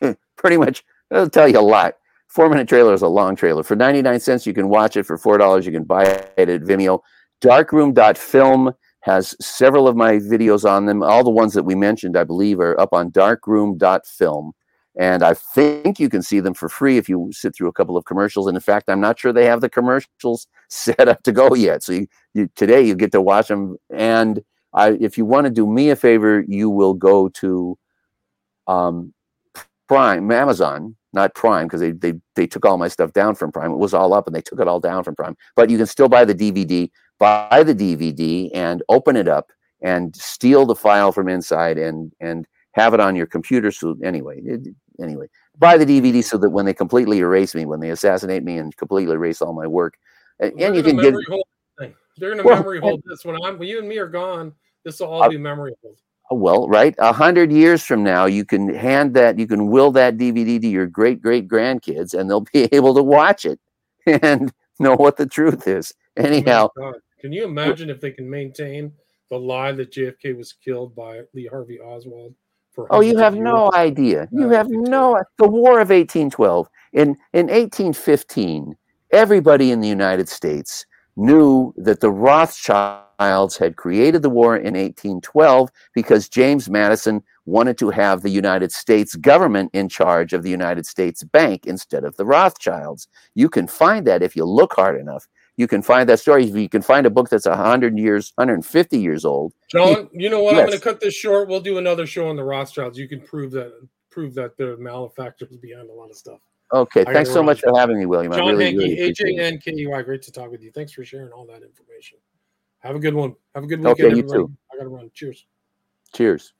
pretty much, it'll tell you a lot. Four minute trailer is a long trailer. For 99 cents, you can watch it. For $4, you can buy it at Vimeo. Darkroom.film has several of my videos on them. All the ones that we mentioned, I believe, are up on darkroom.film. And I think you can see them for free if you sit through a couple of commercials. And in fact, I'm not sure they have the commercials set up to go yet. So you, you today you get to watch them. And I, if you want to do me a favor, you will go to um, Prime, Amazon, not Prime, because they, they they took all my stuff down from Prime. It was all up, and they took it all down from Prime. But you can still buy the DVD. Buy the DVD and open it up and steal the file from inside and and have it on your computer. So anyway, it, anyway, buy the DVD so that when they completely erase me, when they assassinate me and completely erase all my work, and, and you can get hold thing. They're gonna Well, memory hold this when I'm when you and me are gone. This will all Uh, be memory hold. well, right? A hundred years from now, you can hand that, you can will that DVD to your great great grandkids, and they'll be able to watch it and know what the truth is. Oh Anyhow, God. Can you imagine if they can maintain the lie that JFK was killed by Lee Harvey Oswald? Oh, you have no idea. You have no. The War of 1812 in in 1815, everybody in the United States knew that the Rothschilds had created the war in 1812 because James Madison wanted to have the United States government in charge of the United States Bank instead of the Rothschilds. You can find that if you look hard enough. You can find that story. If You can find a book that's 100 years, 150 years old. John, you know what? I'm going to cut this short. We'll do another show on the Rothschilds. You can prove that prove that they're malefactors behind a lot of stuff. Okay, I thanks so much for having me, William. I John really, Hankey, really H appreciate A it. N K E Y. Great to talk with you. Thanks for sharing all that information. Have a good one. Have a good weekend. Okay, you everybody. too. I got to run. Cheers. Cheers.